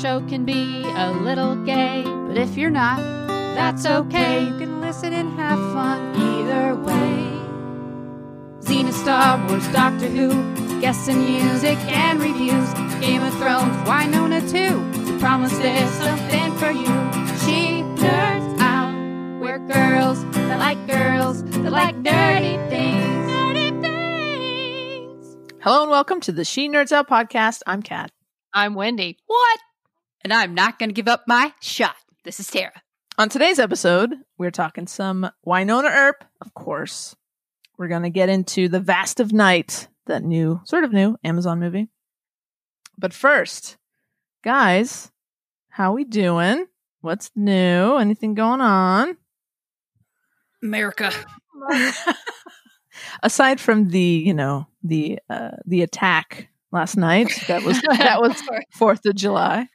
show can be a little gay, But if you're not, that's okay. you can listen and have fun. Either way. Xena, Star Wars, Doctor Who, Guests and music and reviews. Game of Thrones. Wynonna too. We promise there's something for you. She nerds out. We're girls that like girls that like nerdy things. Nerdy things. Hello and welcome to the She Nerds Out podcast. I'm Kat. I'm Wendy. What? And I'm not going to give up my shot. This is Tara. On today's episode, we're talking some Wynonna Earp, of course. We're going to get into The Vast of Night, that new, sort of new Amazon movie. But first, guys, how we doing? What's new? Anything going on? America. Aside from the, you know, the uh the attack last night, that was that was 4th of July.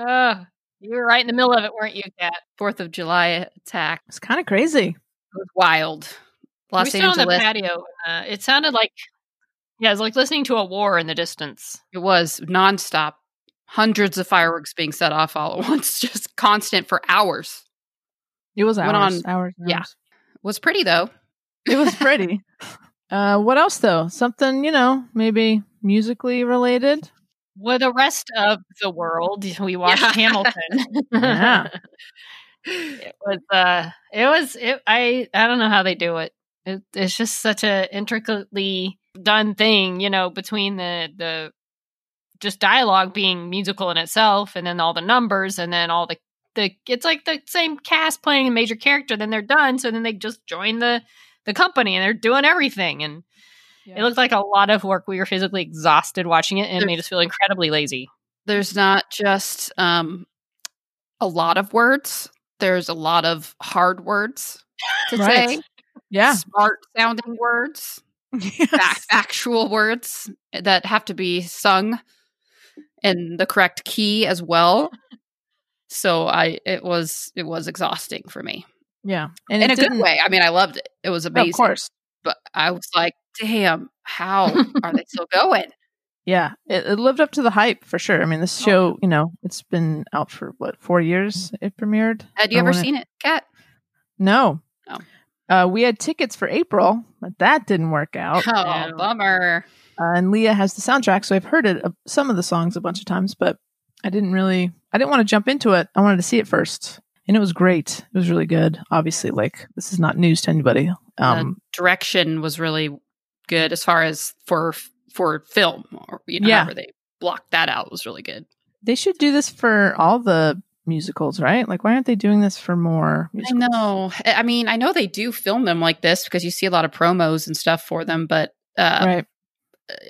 Uh, you were right in the middle of it, weren't you, Kat? Fourth of July attack. It's kind of crazy. It was wild. Los we stood on the Angeles. patio. Uh, it sounded like, yeah, it was like listening to a war in the distance. It was nonstop. Hundreds of fireworks being set off all at once, just constant for hours. It was Went hours, on- hours, and yeah. hours. Was pretty though. It was pretty. uh, what else though? Something you know, maybe musically related. With the rest of the world, we watched Yeah. Hamilton. Yeah. it was. Uh, it was. It, I. I don't know how they do it. it. It's just such a intricately done thing, you know, between the the just dialogue being musical in itself, and then all the numbers, and then all the the. It's like the same cast playing a major character. Then they're done, so then they just join the the company, and they're doing everything, and it looked like a lot of work. We were physically exhausted watching it, and it made us feel incredibly lazy. There's not just um a lot of words. There's a lot of hard words to Right. say. Yeah. Smart sounding words. fa- actual words that have to be sung in the correct key as well. So I it was it was exhausting for me. yeah. And in a good way. I mean, I loved it. It was Of amazing. course. But I was like, damn, how are they still going? Yeah. It, it lived up to the hype for sure. I mean, this Oh, show, you know, it's been out for what four years. It premiered. Had you ever seen it, Kat? No. Oh. Uh, we had tickets for April, but that didn't work out. Oh, Yeah. bummer. Uh, and Leah has the soundtrack, so I've heard it uh, some of the songs a bunch of times, but I didn't really. I didn't want to jump into it. I wanted to see it first, and it was great. It was really good. Obviously, like this is not news to anybody. Um, Direction was really good as far as for for film, or you know, Yeah. however they blocked that out was really good. they should do this for all the musicals, right? Like, why aren't they doing this for more? I know. I mean, I know they do film them like this because you see a lot of promos and stuff for them, but uh, right?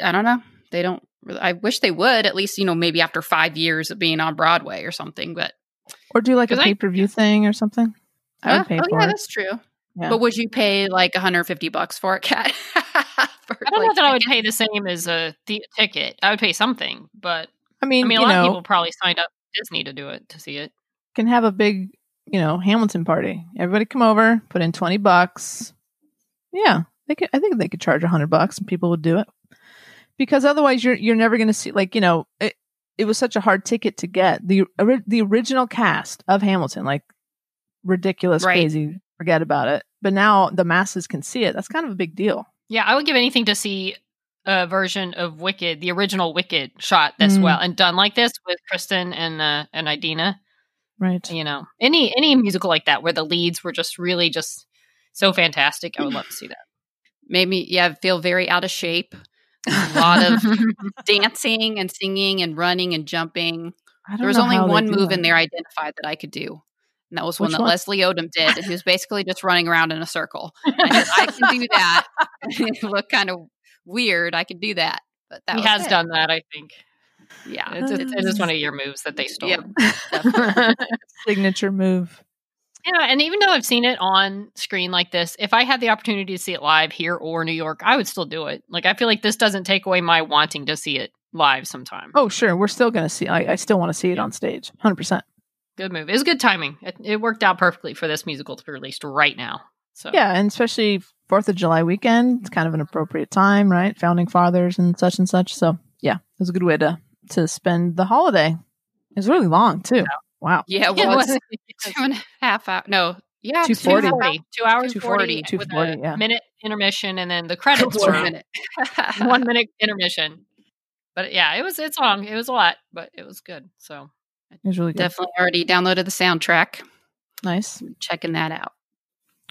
I don't know. They don't. I wish they would at least, you know, maybe after five years of being on Broadway or something. But Or do like a pay per view thing or something. I would pay oh for yeah, it. that's true. Yeah. But would you pay like 150 bucks for it, Kat? I don't know that I would pay the same as a the ticket. I would pay something, but I mean, I mean, a you lot know, of people probably signed up Disney to do it to see it. can have a big, you know, Hamilton party. Everybody come over, put in twenty bucks. Yeah, they could. I think they could charge a hundred bucks, and people would do it. Because otherwise, you're you're never going to see. Like you know, it it was such a hard ticket to get the ori- the original cast of Hamilton, like ridiculous, Right. crazy. Forget about it. But now the masses can see it. That's kind of a big deal. Yeah, I would give anything to see a version of Wicked, the original Wicked, shot this Mm. well and done like this with Kristen and uh, and Idina. Right. You know, any any musical like that where the leads were just really just so fantastic. I would love to see that. made me yeah feel very out of shape. A lot of dancing and singing and running and jumping. There was only one move that. in there identified that I could do. And that was one Which that one? Leslie Odom did. And he was basically just running around in a circle. And I, said, I can do that. it looked kind of weird. I could do that. But that he was has it. done that, I think. Yeah. It's, it's, it's just one of your moves that they stole. Yeah. signature move. Yeah, and even though I've seen it on screen like this, if I had the opportunity to see it live here or New York, I would still do it. Like I feel like this doesn't take away my wanting to see it live sometime. Oh, sure. We're still going to see. I, I still want to see it on stage. Hundred percent. Good move. It was good timing. It, it worked out perfectly for this musical to be released right now. So Yeah, and especially Fourth of July weekend, it's kind of an appropriate time, right? Founding fathers and such and such. So yeah, it was a good way to to spend the holiday. It was really long too. Wow. Yeah, it Yeah, was two and a half hours. No, yeah, 240. 240. Two hours 240, 40, with 240, a yeah. minute intermission and then the credits One roll. minute. one minute intermission. But yeah, it was it's long. It was a lot, but it was good. So It was really good. Definitely already downloaded the soundtrack. Nice. Checking that out.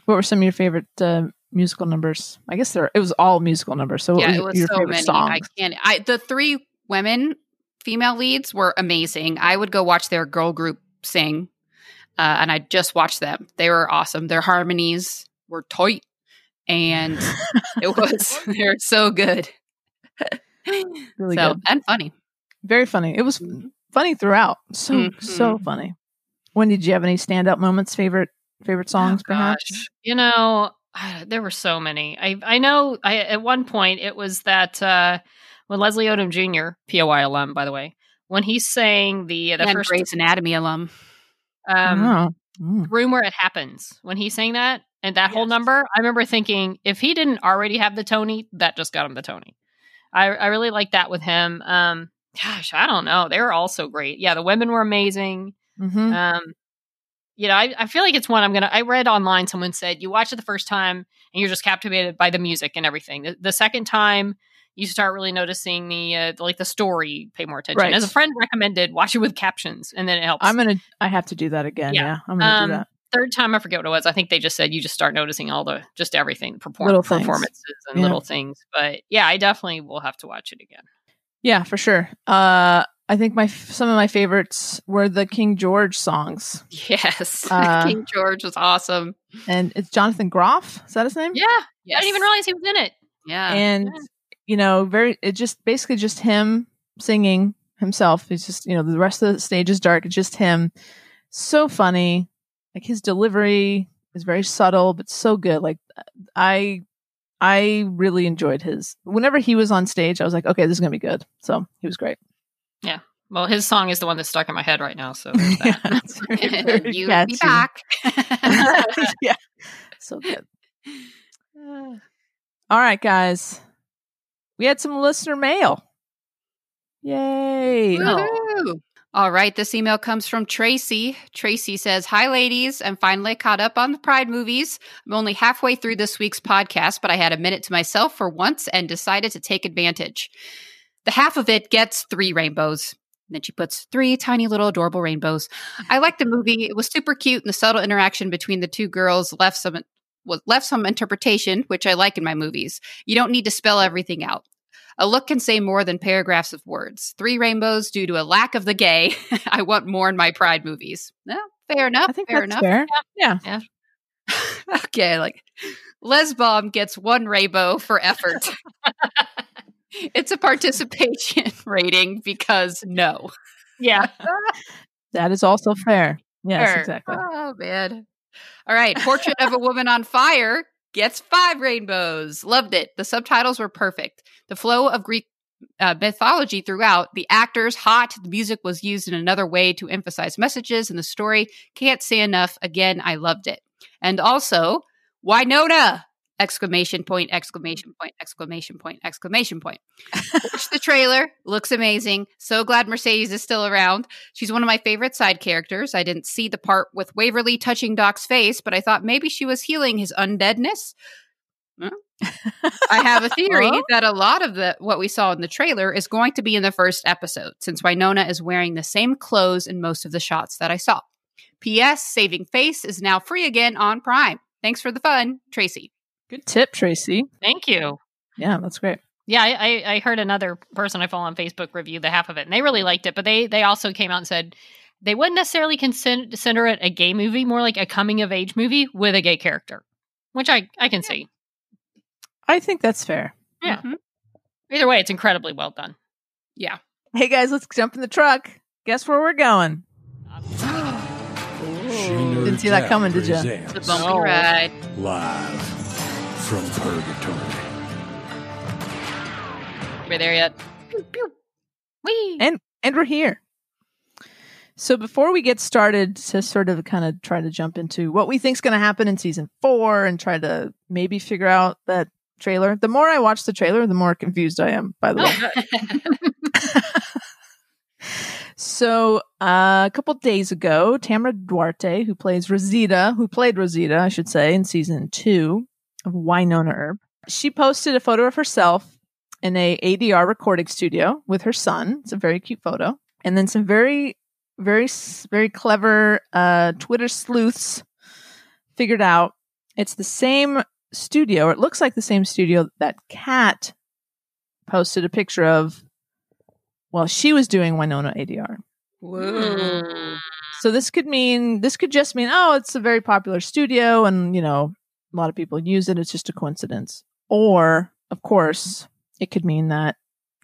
What were some of your favorite uh, musical numbers? I guess there it was all musical numbers. So what yeah, was, it was your so favorite many. song? I can't. I the three women female leads were amazing. I would go watch their girl group sing, uh, and I just watched them. They were awesome. Their harmonies were tight, and it was they're so good. really so good. and funny. Very funny. It was funny throughout. So Mhm. so funny. When did you have any standout moments? Favorite favorite songs, Oh, perhaps? gosh. you know, there were so many. I I know. I at one point it was that uh, when Leslie Odom Jr. POI alum, by the way, when he sang the the and first Grey's Anatomy alum. um, oh. Mm. room where it happens when he sang that and that whole number i remember thinking if he didn't already have the tony that just got him the tony i, I really like that with him um gosh i don't know they were all so great yeah the women were amazing Mhm. um you know I, I feel like it's one i'm gonna i read online someone said you watch it the first time and you're just captivated by the music and everything the, the second time you start really noticing the uh, like the story pay more attention Right. as a friend recommended watch it with captions and then it helps I'm gonna. I have to do that again. Yeah, Yeah. I'm gonna Um, do that. third time I forget what it was. I think they just said you just start noticing all the just everything perform- Little performances and Yeah. little things. But yeah, I definitely will have to watch it again. Yeah, for sure. Uh, I think my some of my favorites were the King George songs, Yes, Uh, King George was awesome. and it's Jonathan Groff. Is that his name? Yeah, I didn't even realize he was in it. Yeah, and Yeah. you know very it just basically just him singing himself it's just you know the rest of the stage is dark it's just him so funny like his delivery is very subtle but so good like i i really enjoyed his whenever he was on stage i was like okay this is gonna be good so he was great Yeah. Well, his song is the one that's stuck in my head right now. So that. Yeah, very, very you catchy. be back. yeah so good all right guys we had some listener mail yay Woohoo. All right, this email comes from Tracy. Tracy says, Hi, ladies. I'm finally caught up on the Pride movies. I'm only halfway through this week's podcast, but I had a minute to myself for once and decided to take advantage. The half of it gets three rainbows. And then she puts three tiny little adorable rainbows. I liked the movie. It was super cute, and the subtle interaction between the two girls left some was left some interpretation, which I like in my movies. You don't need to spell everything out. A look can say more than paragraphs of words. Three rainbows due to a lack of the gay. I want more in my pride movies. Well, fair enough. i think fair that's enough. fair yeah okay, like Lesbom gets one rainbow for effort. it's a participation rating because no. yeah. That is also fair. Yes, Fair. exactly. Oh man. All right. Portrait of a Woman on Fire gets five rainbows. Loved it. The subtitles were perfect. The flow of Greek uh, mythology throughout, the actors hot, the music was used in another way to emphasize messages in the story. Can't say enough. Again, I loved it. And also, Wynonna! Exclamation point, mm. exclamation point, exclamation point, exclamation point. Watch the trailer. Looks amazing. So glad Mercedes is still around. She's one of my favorite side characters. I didn't see the part with Waverly touching Doc's face, but I thought maybe she was healing his undeadness. Huh? I have a theory that a lot of the what we saw in the trailer is going to be in the first episode, since Wynonna is wearing the same clothes in most of the shots that I saw. P.S. Saving Face is now free again on Prime. Thanks for the fun, Tracy. Good tip, Tracy. Thank you. Yeah, that's great. Yeah, I, I, I heard another person I follow on Facebook review the half of it, and they really liked it. But they they also came out and said they wouldn't necessarily consider consider it a gay movie, more like a coming of age movie with a gay character, which I I can see. I think that's fair. Yeah. Mhm. Either way, it's incredibly well done. Yeah. Hey guys, let's jump in the truck. Guess where we're going? Didn't see that coming, did you? The Presents bumpy ride. Live from Purgatory. Are we there yet? Pew, pew. Whee! And and we're here. So before we get started to sort of kind of try to jump into what we think's going to happen in season 4 and try to maybe figure out that trailer. The more I watch the trailer, the more confused I am, by the way. Oh, good. So uh, a couple days ago, Tamara Duarte, who plays Rosita, who played Rosita, I should say, in season two of Wynonna Earp, she posted a photo of herself in a ADR recording studio with her son. It's a very cute photo, and then some very, very, very clever uh, Twitter sleuths figured out it's the same studio, or it looks like the same studio that Kat posted a picture of while she was doing Wynonna ADR. Whoa. So this could mean this could just mean oh it's a very popular studio and you know a lot of people use it it's just a coincidence or of course it could mean that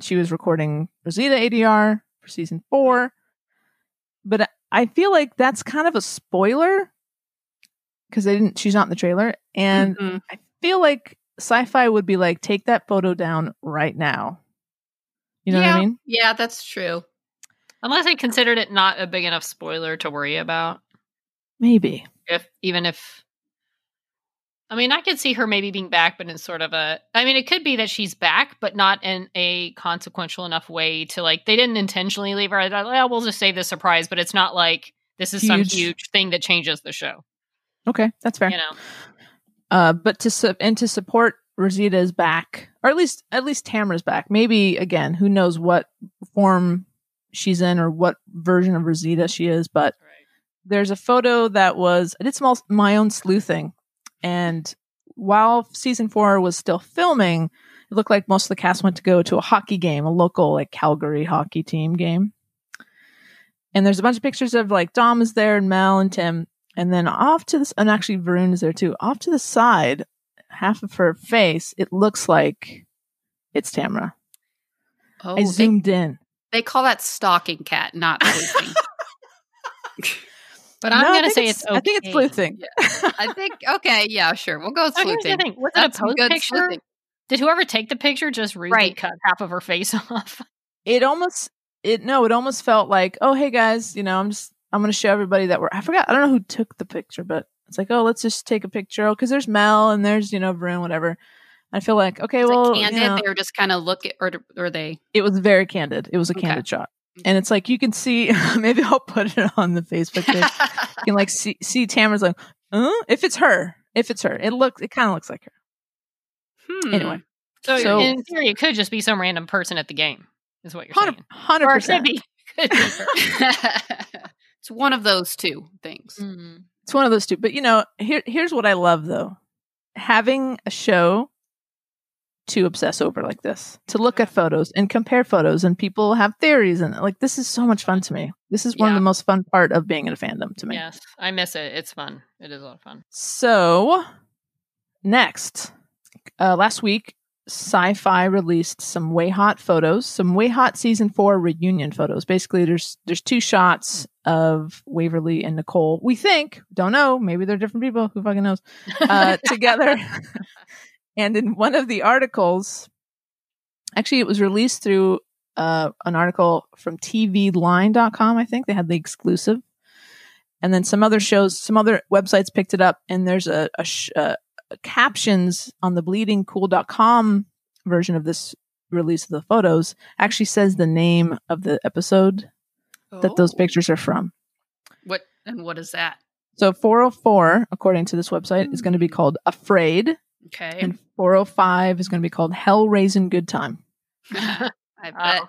she was recording Rosita ADR for season 4 but I- feel like that's kind of a spoiler cuz they didn't she's not in the trailer and Mhm. I feel like Syfy would be like take that photo down right now. You know what yeah. I mean? Yeah, that's true. Unless they considered it not a big enough spoiler to worry about. Maybe. If even if I mean, I could see her maybe being back, but in sort of a. I mean, it could be that she's back, but not in a consequential enough way to like. They didn't intentionally leave her. I thought, well, we'll just save this surprise, but it's not like this is some Huge. huge thing that changes the show. Okay, that's fair. You know, Uh, but to su- and to support Rosita's back, or at least at least Tamara's back. Maybe again, who knows what form she's in or what version of Rosita she is. But there's a photo that was I did small my own sleuthing, and while season four was still filming, it looked like most of the cast went to go to a hockey game, a local like Calgary hockey team game. And there's a bunch of pictures of like Dom is there and Mel and Tim, and then off to this, and actually Varun is there too. Off to the side, half of her face, it looks like it's Tamara. Oh, I they, zoomed in. they call that stalking Kat, not sleuthing. but I'm No, gonna say it's. okay. I think it's sleuthing. I think okay, yeah, sure. We'll go with sleuthing. thing: was That's it a post good picture? sleuthing. Did whoever take the picture just rudely Right. cut half of her face off? It almost, it no, it almost felt like, oh hey guys, you know, I'm just, I'm gonna show everybody that we're. I forgot, I don't know who took the picture, but it's like, oh, let's just take a picture, oh, because there's Mel and there's you know Varun, whatever. I feel like okay, Is well, candid? you know, they were just kind of look at, or or they. it was very candid. It was a Okay. candid shot, and it's like you can see. maybe I'll put it on the Facebook page. you can like see see Tamara's like, uh, if it's her, if it's her, it looks, it kind of looks like her. Hmm. Anyway, So, So- in theory, it could just be some random person at the game. Is what you're hundred saying? hundred Or it could percent. be. Could be it's one of those two things. Mm. It's one of those two. But you know, here here's what I love though. Having a show to obsess over like this, to look at photos and compare photos and people have theories and like this is so much fun to me. This is one of the most fun part of being in a fandom to me. Yes, I miss it. It's fun. It is a lot of fun. So, next, uh, last week, Syfy released some WayHaught photos, some WayHaught season four reunion photos. Basically, there's there's two shots of Waverly and Nicole. We think, don't know, maybe they're different people. Who fucking knows? Uh, together, and in one of the articles, actually, it was released through uh, an article from TVLine.com. I think they had the exclusive and then some other shows, some other websites picked it up, and there's a, a, sh- uh, captions on the bleedingcool.com version of this release of the photos actually says the name of the episode that those Oh. pictures are from. What and what is that? So 404, according to this website, is going to be called Afraid, Okay, and 405 is going to be called Hell Raising Good Time. I bet. Oh.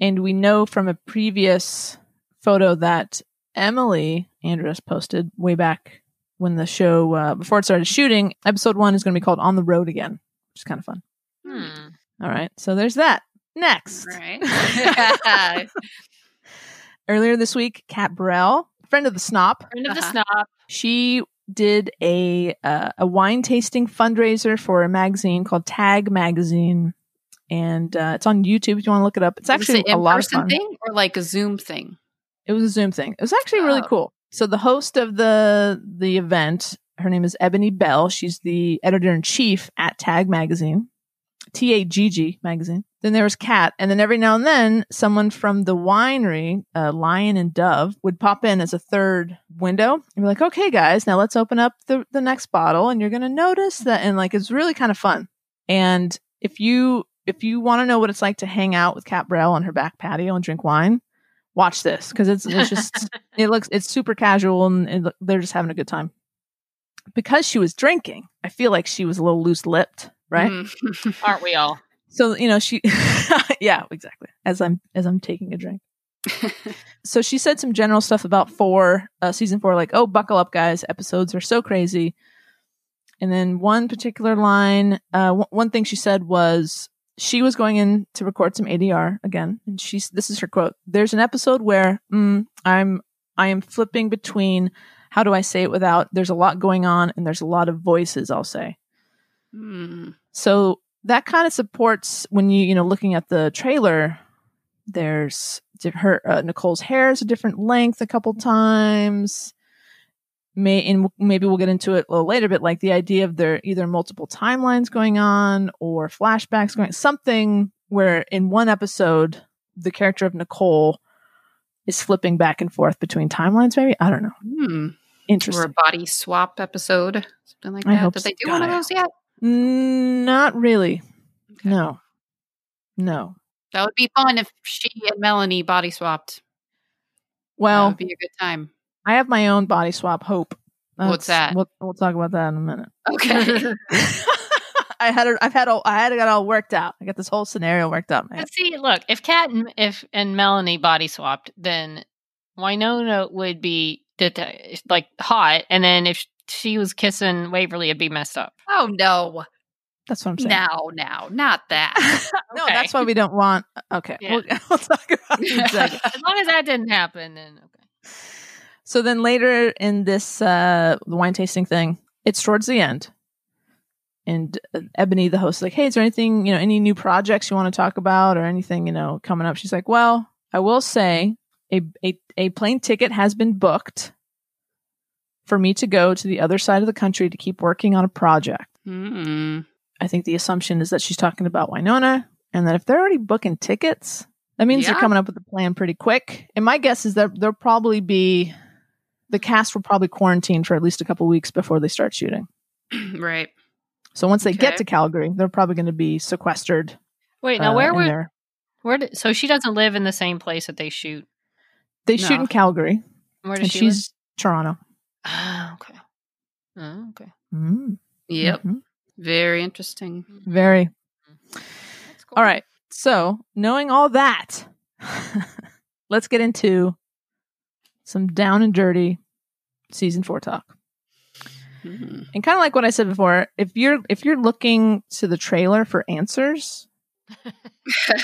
And we know from a previous photo that Emily Andras posted way back when the show, uh, before it started shooting, episode one is going to be called On the Road Again, which is kind of fun. Hmm. All right. So there's that. Next. Right. Earlier this week, Kat Barrell, friend of the Snop, Friend of the Uh-huh. snob. she did a uh, a wine tasting fundraiser for a magazine called Tagg Magazine, and uh, it's on YouTube if you want to look it up. It's actually it a lot of fun. thing or like a Zoom thing. It was a Zoom thing. It was actually really Oh. cool. So the host of the the event, her name is Ebony Bell. She's the editor in chief at Tagg Magazine, T A G G Magazine. Then there was Kat, and then every now and then someone from the winery, uh, Lion and Dove, would pop in as a third window and be like, "Okay, guys, now let's open up the the next bottle, and you're gonna notice that." And like, it's really kind of fun. And if you if you want to know what it's like to hang out with Kat Barrell on her back patio and drink wine, watch this because it's it's just it looks it's super casual and look- they're just having a good time. Because she was drinking, I feel like she was a little loose lipped, right? Mhm. Aren't we all? So you know she, yeah, exactly. As I'm as I'm taking a drink. so she said some general stuff about four uh, season four like oh buckle up guys episodes are so crazy and then one particular line uh, w- one thing she said was she was going in to record some adr again and she's this is her quote there's an episode where mm, i'm i am flipping between how do i say it without there's a lot going on and there's a lot of voices i'll say Mm. so that kind of supports when you you know looking at the trailer. There's her uh, Nicole's hair is a different length a couple times. May and maybe we'll get into it a little later, but like the idea of there either multiple timelines going on or flashbacks going something where in one episode the character of Nicole is flipping back and forth between timelines. Maybe I don't know. Hmm. Or Interesting. a body swap episode, something like I that. Did so. they do one of those yet? Not really. Okay. No. No. That would be fun if she and Melanie body swapped. that Well, would be a good time. I have my own body swap hope. What's that? We'll, we'll talk about that in a minute. Okay. I had it. I've had all. I had it got all worked out. I got this whole scenario worked out. in my head. But see, look, if Kat and if and Melanie body swapped, then Wynonna would be that like hot, and then if she was kissing Waverly, it'd be messed up. oh no. That's what I'm saying. Now, now, not that. no, Okay. that's why we don't want. Okay, Yeah. we'll, we'll talk about it in a second. As long as that didn't happen, then okay. So then later in this uh the wine tasting thing, it's towards the end. And uh, Ebony, the host, is like, hey, is there anything, you know, any new projects you want to talk about or anything, you know, coming up? She's like, well, I will say a, a, a plane ticket has been booked for me to go to the other side of the country to keep working on a project. Mm. I think the assumption is that she's talking about Wynonna and that if they're already booking tickets, that means they're coming up with a plan pretty quick. And my guess is that there'll probably be the cast will probably quarantine for at least a couple weeks before they start shooting. right. So once they get to Calgary, they're probably going to be sequestered. Wait, now uh, where in would there. where did so she doesn't live in the same place that they shoot? They shoot in Calgary, Where does and she she's Toronto. Live? Ah, okay. Oh, okay. Mm, Yep. mhm. Very interesting. Very. That's cool. All right. So knowing all that, let's get into some down and dirty season four talk. Mhm. And kind of like what I said before, if you're if you're looking to the trailer for answers,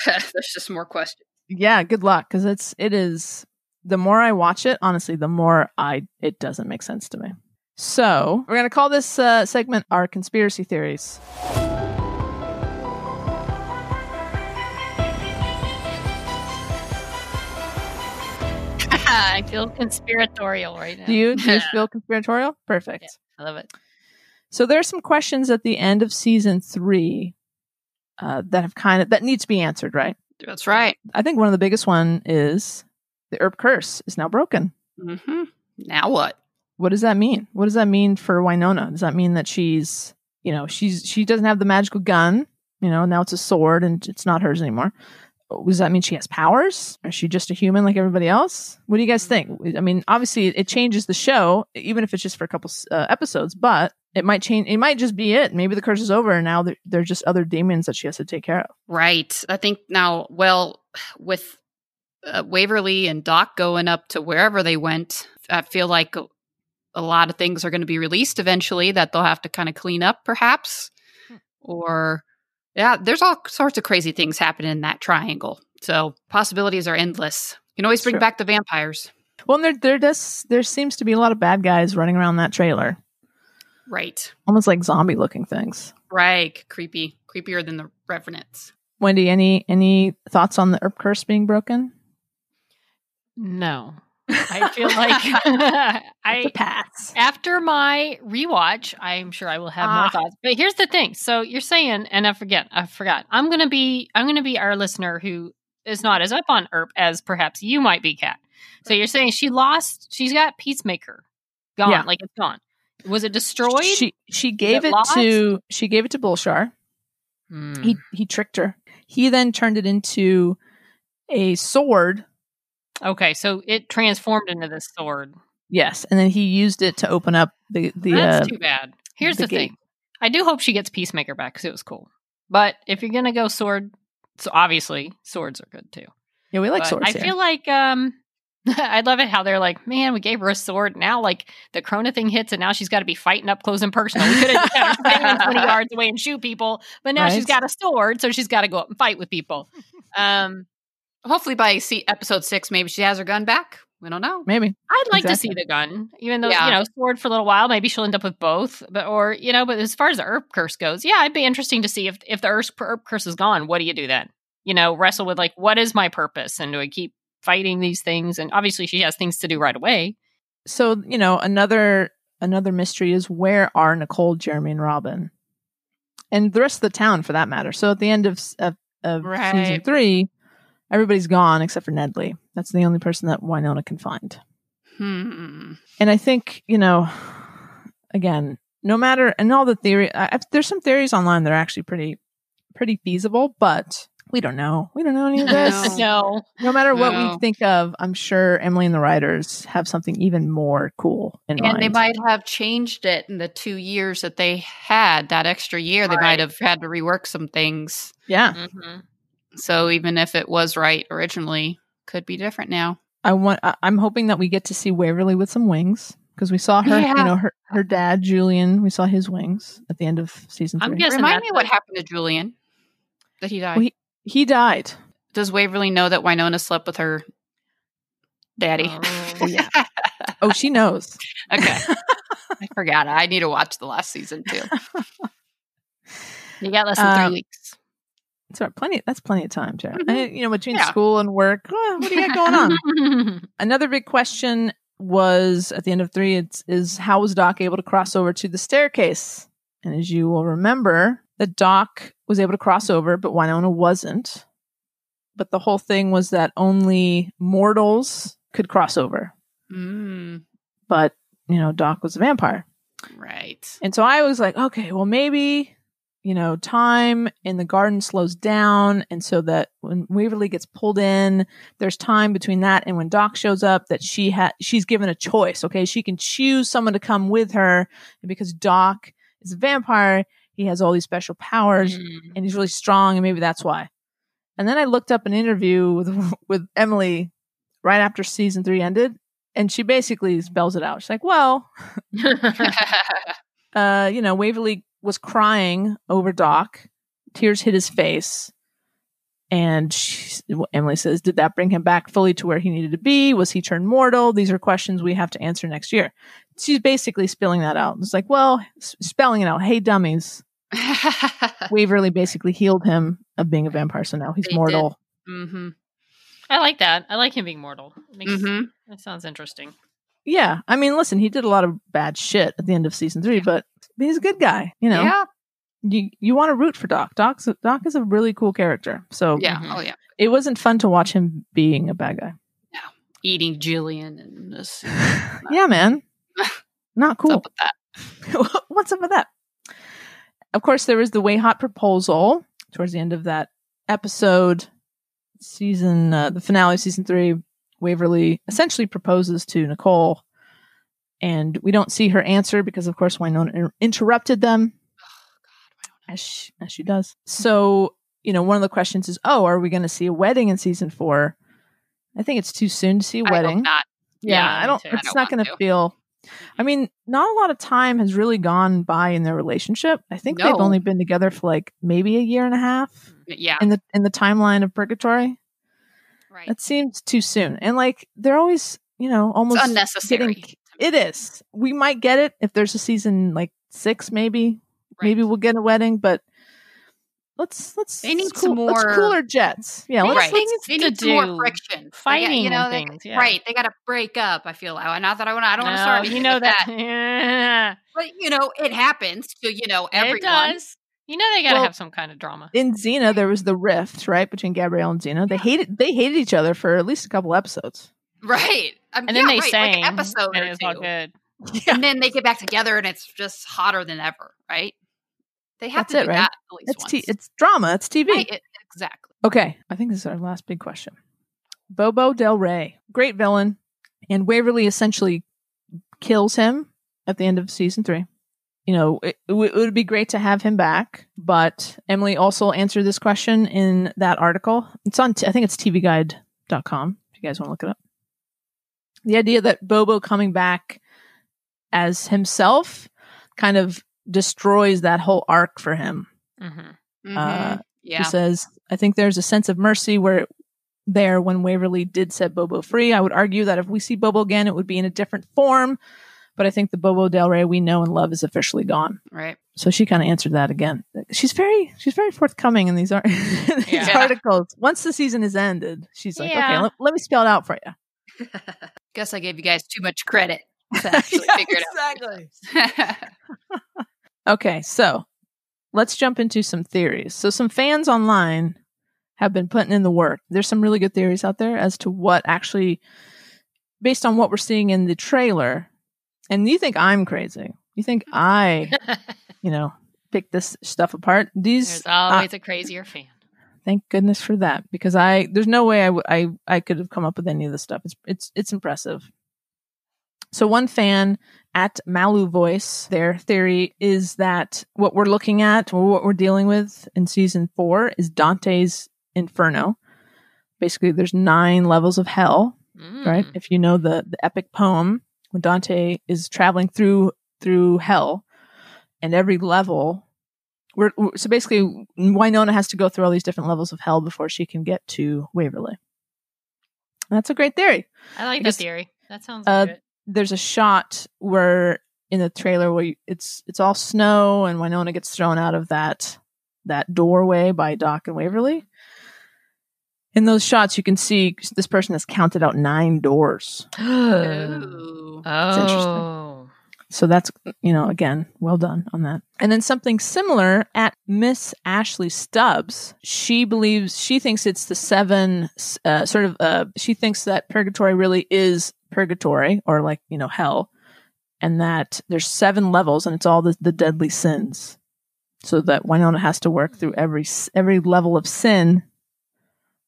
There's just more questions. yeah, good luck because it's it is the more I watch it, honestly, the more I it doesn't make sense to me. So we're gonna call this uh, segment our conspiracy theories. I feel conspiratorial right now. Do you do you feel conspiratorial? Perfect. I love it. So there are some questions at the end of season three uh, that have kind of that need to be answered, right? That's right. I think one of the biggest one is the Earp curse is now broken. hmm Now what? What does that mean? What does that mean for Wynonna? Does that mean that she's, you know, she's she doesn't have the magical gun? You know, now it's a sword and it's not hers anymore. Does that mean she has powers? Is she just a human like everybody else? What do you guys think? I mean, obviously it changes the show, even if it's just for a couple uh, episodes. But it might change. It might just be it. Maybe the curse is over, and now there, there are just other demons that she has to take care of. Right. I think now, well, with uh, Waverly and Doc going up to wherever they went, I feel like a, a lot of things are going to be released eventually that they'll have to kind of clean up, perhaps. Or, yeah, there's all sorts of crazy things happening in that triangle. So possibilities are endless. You can always bring back the vampires. Well, there there does there seems to be a lot of bad guys running around that trailer, Right. almost like zombie looking things. Right. Creepy. Creepier than the Revenants. Wendy, any any thoughts on the Earp curse being broken? No. I feel like I pass. after my rewatch, I'm sure I will have Ah. more thoughts. But here's the thing. So you're saying, and I forget, I forgot. I'm gonna be I'm gonna be our listener who is not as up on Earp as perhaps you might be, Kat. So you're saying she lost she's got Peacemaker. Gone, Yeah. like it's gone. Was it destroyed? She she gave it it, to she gave it to Bulshar. Hmm. He he tricked her. He then turned it into a sword Okay, so it transformed into this sword. Yes, and then he used it to open up the the. That's uh, too bad. Here's the the, thing. I do hope she gets Peacemaker back because it was cool. But if you're gonna go sword, so obviously swords are good too. yeah, we like But swords. I here. feel like um I love it how they're like, man, we gave her a sword. Now, like the Corona thing hits, and now she's got to be fighting up close and personal. We could have had her twenty yards away and shoot people, but now she's got a sword, so she's got to go up and fight with people. Um, Hopefully by see episode six, maybe she has her gun back. We don't know. maybe. I'd like Exactly. to see the gun, even though Yeah. you know sword for a little while. Maybe she'll end up with both, but or you know, but as far as the Earp curse goes, yeah, it'd be interesting to see if if the Earp, Earp curse is gone. What do you do then? You know, wrestle with like, what is my purpose, and do I keep fighting these things? And obviously, she has things to do right away. So you know another another mystery is where are Nicole, Jeremy, and Robin, and the rest of the town for that matter. So at the end of s- of, of season Right. three, everybody's gone except for Nedley. That's the only person that Wynonna can find. Hmm. And I think you know, again, no matter and all the theory, I, I- there's some theories online that are actually pretty pretty feasible, but we don't know. We don't know any of this. No. no, no matter what we think of, I'm sure Emily and the writers have something even more cool in mind. And they might have changed it in the two years that they had that extra year. They Right. might have had to rework some things. yeah. Mhm. So even if it was right originally, could be different now. I want. I- I'm hoping that we get to see Waverly with some wings because we saw her. Yeah. You know, her her dad Julian. We saw his wings at the end of season I'm three. guessing Remind me what happened to Julian. That he died. Well, he died. Does Waverly know that Wynonna slept with her daddy? Oh. yeah. Oh, she knows. okay. I forgot. I need to watch the last season too. You got less than Um, three weeks. Right, plenty. That's plenty of time, Jared. Mhm. And, you know, between Yeah. school and work, well, what do you got going on? Another big question was at the end of three. It's is how was Doc able to cross over to the staircase? And as you will remember, that Doc was able to cross over, but Wynonna wasn't. But the whole thing was that only mortals could cross over. Mm, But you know, Doc was a vampire. right. And so I was like, okay, well, maybe, you know, time in the garden slows down. And so that when Waverly gets pulled in, there's time between that and when Doc shows up that she had, she's given a choice. Okay. She can choose someone to come with her. And because Doc is a vampire, he has all these special powers Mm. and he's really strong. And maybe that's why. And then I looked up an interview with, with Emily right after season three ended. And she basically spells it out. She's like, well, uh, you know, Waverly was crying over Doc. Tears hit his face. And she, Emily says, Did that bring him back fully to where he needed to be? Was he turned mortal? These are questions we have to answer next year. She's basically spilling that out. It's like, well, spelling it out. Hey, dummies. Waverly basically healed him of being a vampire. So now he's They mortal. hmm I like that. I like him being mortal. It makes, hmm That sounds interesting. Yeah. I mean, listen, he did a lot of bad shit at the end of season three, but he's a good guy. You know, Yeah. you, you want to root for Doc. Doc's, Doc is a really cool character. So Yeah. Mhm. Oh, yeah. it wasn't fun to watch him being a bad guy. Yeah. Eating Julian and this. yeah, man. Not cool. What's cool. up with that? What's up with that? Of course, there was the WayHaught proposal towards the end of that episode, season, uh, the finale, of season three. Waverly essentially proposes to Nicole, and we don't see her answer because, of course, Wynonna inter- interrupted them, oh, as she, as she does. So, you know, one of the questions is, "Oh, are we going to see a wedding in season four? I think it's too soon to see a wedding. not. Yeah, Yeah, I don't. too. It's I don't not going to feel. I mean, not a lot of time has really gone by in their relationship. I think they've only been together for like maybe a year and a half mm, Yeah. in the in the timeline of Purgatory. Right. That seems too soon. And like they're always, you know, almost It's unnecessary. getting- It is. We might get it if there's a season like six, maybe. Maybe we'll get a wedding, but let's let's They need let's some let's more- cooler jets. Yeah, They let's, right. things They to need some more do. friction. They got- Fighting you know, and they- yeah. Right. They got to break up. I feel like. Not that I want. I don't want to start. Oh, you know with that. But you know, it happens to you know everyone. it does. You know they got to Well, have some kind of drama. in Xena, there was the rift, right, between Gabrielle and Xena. They hated they hated each other for at least a couple episodes. Right. Um, And then yeah, they right, sang, like an episode and or it all two. good. And then they get back together, and it's just hotter than ever. Right. They have That's to it, do right? that at least It's once. t- it's drama. It's TV. Right, it- exactly. Okay, I think this is our last big question. Bobo Del Rey, great villain, and Waverly essentially kills him at the end of season three. You know, it, it would- be great to have him back, but Emily also answered this question in that article. It's on, t- I think it's tvguide.com if you guys want to look it up. The idea that Bobo coming back as himself kind of destroys that whole arc for him. Mhm. Uh, Mhm. yeah. She says, I think there's a sense of mercy where there when Waverly did set Bobo free. I would argue that if we see Bobo again, it would be in a different form. But I think the Bobo Del Rey we know and love is officially gone. right. So she kind of answered that again. She's very she's very forthcoming in these, ar- these Yeah. articles. Once the season is ended, she's like, okay, Yeah. let, let me spell it out for you. Guess I gave you guys too much credit to Yeah, exactly. Okay, so let's jump into some theories. So some fans online have been putting in the work. There's some really good theories out there as to what actually based on what we're seeing in the trailer. And you think I'm crazy. You think I, you know, pick this stuff apart. These There's always a crazier fan. thank goodness for that because I there's no way I w- I I could have come up with any of this stuff. It's it's it's impressive. So one fan at Malu Voice, their theory is that what we're looking at or what we're dealing with in season four is Dante's Inferno. Basically, there's nine levels of hell, right? Mm. If you know the the epic poem, when Dante is traveling through through hell, and every level, we're, we're- so basically Wynonna has to go through all these different levels of hell before she can get to Waverly. That's a great theory. I like I that theory. That sounds uh, good. There's a shot where in the trailer where you, it's it's all snow and Wynonna gets thrown out of that that doorway by Doc and Waverly. In those shots, you can see this person has counted out nine doors. Interesting. Oh. So that's, you know, again, well done on that. And then something similar at Miss Ashley Stubbs. She believes, she thinks it's the seven, uh, sort of, uh, she thinks that purgatory really is purgatory or like, you know, hell. And that there's seven levels and it's all the, the deadly sins. So that Wynonna has to work through every, every level of sin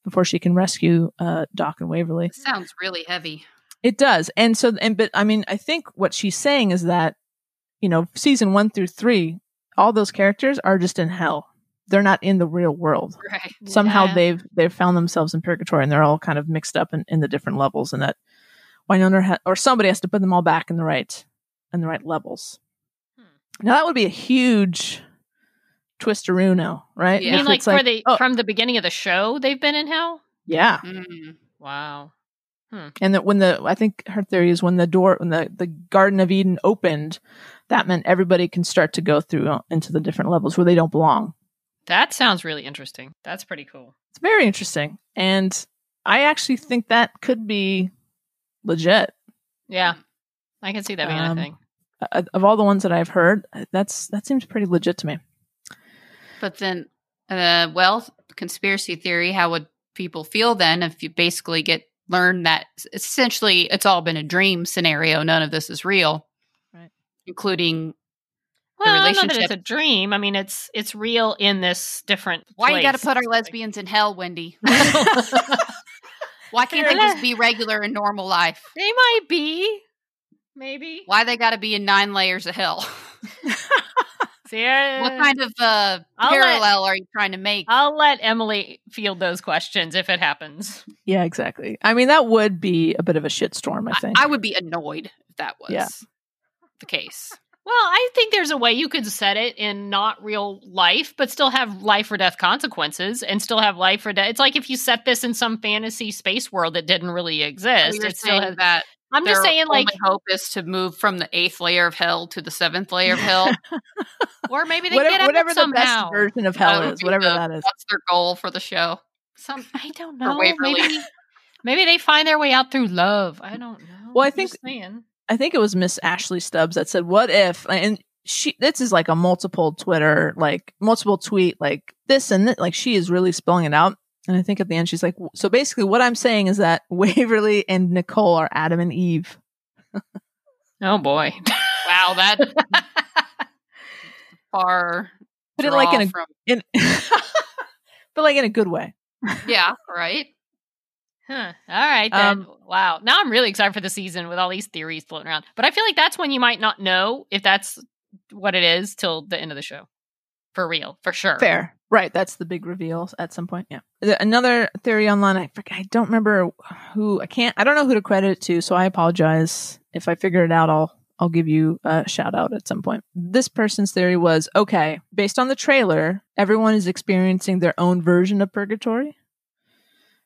before she can rescue, uh, Doc and Waverly. Sounds really heavy. It does. And so, and, but I mean, I think what she's saying is that, you know, season one through three, all those characters are just in hell. They're not in the real world. Right. Somehow Yeah. they've, they've found themselves in purgatory and they're all kind of mixed up in, in the different levels and that Wynonna ha- or somebody has to put them all back in the right, in the right levels. Hmm. Now that would be a huge twisteruno, right? Yeah. You mean If like, it's for the oh, from the beginning of the show they've been in hell? yeah. Mm. Wow. and that when the I think her theory is when the door when the the Garden of Eden opened, that meant everybody can start to go through uh, into the different levels where they don't belong. That sounds really interesting. That's pretty cool. It's very interesting, and I actually think that could be legit. Yeah. I can see that being Um, a thing. Uh, of all the ones that I've heard, uh, that's that seems pretty legit to me. But then, uh, well, conspiracy theory. How would people feel then if you basically get learn that essentially it's all been a dream scenario? None of this is real, Right. Including Well, I don't know that it's a dream. I mean, it's it's real in this different. why you got to put our lesbians in hell, Wendy? Why can't Fair they just be regular in normal life? They might be, maybe. Why they got to be in nine layers of hell? See, uh, what kind of uh, I'll let- parallel are you trying to make? I'll let Emily field those questions if it happens. Yeah, exactly. I mean, that would be a bit of a shitstorm. I I, think. I would be annoyed if that was Yeah. the case. Well, I think there's a way you could set it in not real life, but still have life or death consequences and still have life or death. It's like if you set this in some fantasy space world that didn't really exist. You're It still saying has, that I'm just saying, like, hope is to move from the eighth layer of hell to the seventh layer of hell. or maybe they whatever get out whatever the best version of hell That is, whatever the- that is. What's their goal for the show? Some I don't know. Maybe, maybe they find their way out through love. I don't know. Well, I think-. I think it was Miss Ashley Stubbs that said, "What if?" And she, this is like a multiple Twitter, like multiple tweet, like this and that. Like she is really spelling it out. And I think at the end, she's like, "So basically, what I'm saying is that Waverly and Nicole are Adam and Eve." Oh boy. wow, that far. But in like in a from, in, but like in a good way. yeah, right. Huh. All right then. Um, wow. Now I'm really excited for the season with all these theories floating around. But I feel like that's when you might not know if that's what it is till the end of the show. For real, for sure. Fair. Right. That's the big reveal at some point. Yeah. Another theory online, I forget, I don't remember who, I can't, I don't know who to credit it to. So I apologize. If I figure it out, I'll, I'll give you a shout out at some point. This person's theory was okay, based on the trailer, everyone is experiencing their own version of purgatory.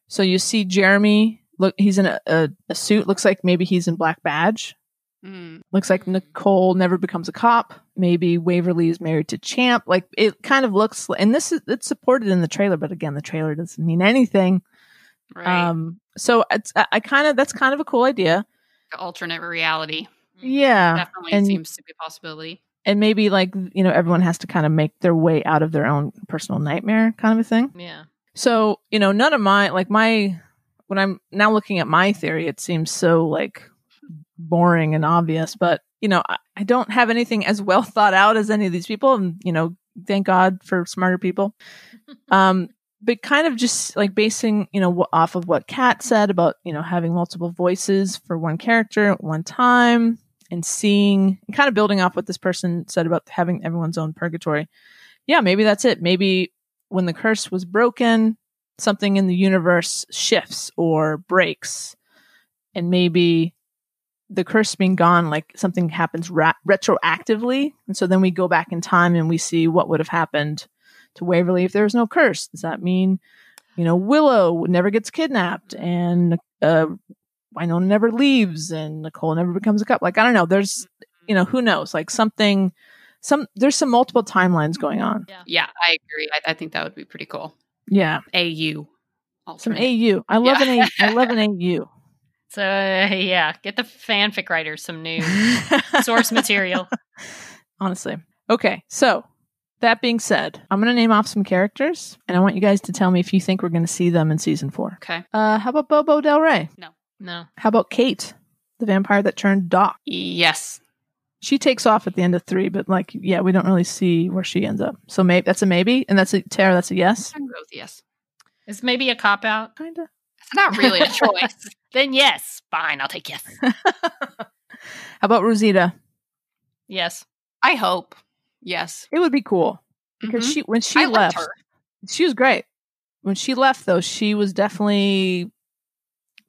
So you see Jeremy, look, he's in a, a, a suit, looks like maybe he's in Black Badge. Mm. Looks like Nicole never becomes a cop. Maybe Waverly is married to Champ. Like it kind of looks, and this is it's supported in the trailer, but again, the trailer doesn't mean anything. Right. Um, so it's I, I kind of that's kind of a cool idea. The alternate reality Yeah, definitely and- seems to be a possibility. and maybe like you know everyone has to kind of make their way out of their own personal nightmare kind of a thing. Yeah. So you know, none of my like my when I'm now looking at my theory, it seems so like boring and obvious, but you know, I, I don't have anything as well thought out as any of these people, and you know, thank God for smarter people. Um, but kind of just like basing, you know, off of what Kat said about you know having multiple voices for one character at one time, and seeing, and kind of building off what this person said about having everyone's own purgatory. Yeah, maybe that's it. Maybe when the curse was broken, something in the universe shifts or breaks, and maybe the curse being gone, like something happens ra- retroactively, and so then we go back in time and we see what would have happened to Waverly if there was no curse. Does that mean, you know, Willow never gets kidnapped and uh, Wynonna never leaves and Nicole never becomes a cop? Like I don't know. There's, you know, who knows? Like something, some there's some multiple timelines going on. Yeah, yeah I agree. I, I think that would be pretty cool. Yeah, AU. some. AU. I love Yeah. an A. I love an AU. So uh, yeah, get the fanfic writers some new source material. Honestly. Okay, so that being said, I'm going to name off some characters, and I want you guys to tell me if you think we're going to see them in season four. Okay. Uh, how about Bobo Del Rey? No. No. How about Kate, the vampire that turned Doc? Yes. She takes off at the end of three, but like, yeah, we don't really see where she ends up. So maybe that's a maybe, and that's a Tara. That's a yes. I can go with yes. Is maybe a cop out? Kinda. It's not really a choice. Then yes. Fine, I'll take yes. how about Rosita? Yes. I hope. Yes. It would be cool because Mhm. she when she I liked left, her. she was great. When she left, though, she was definitely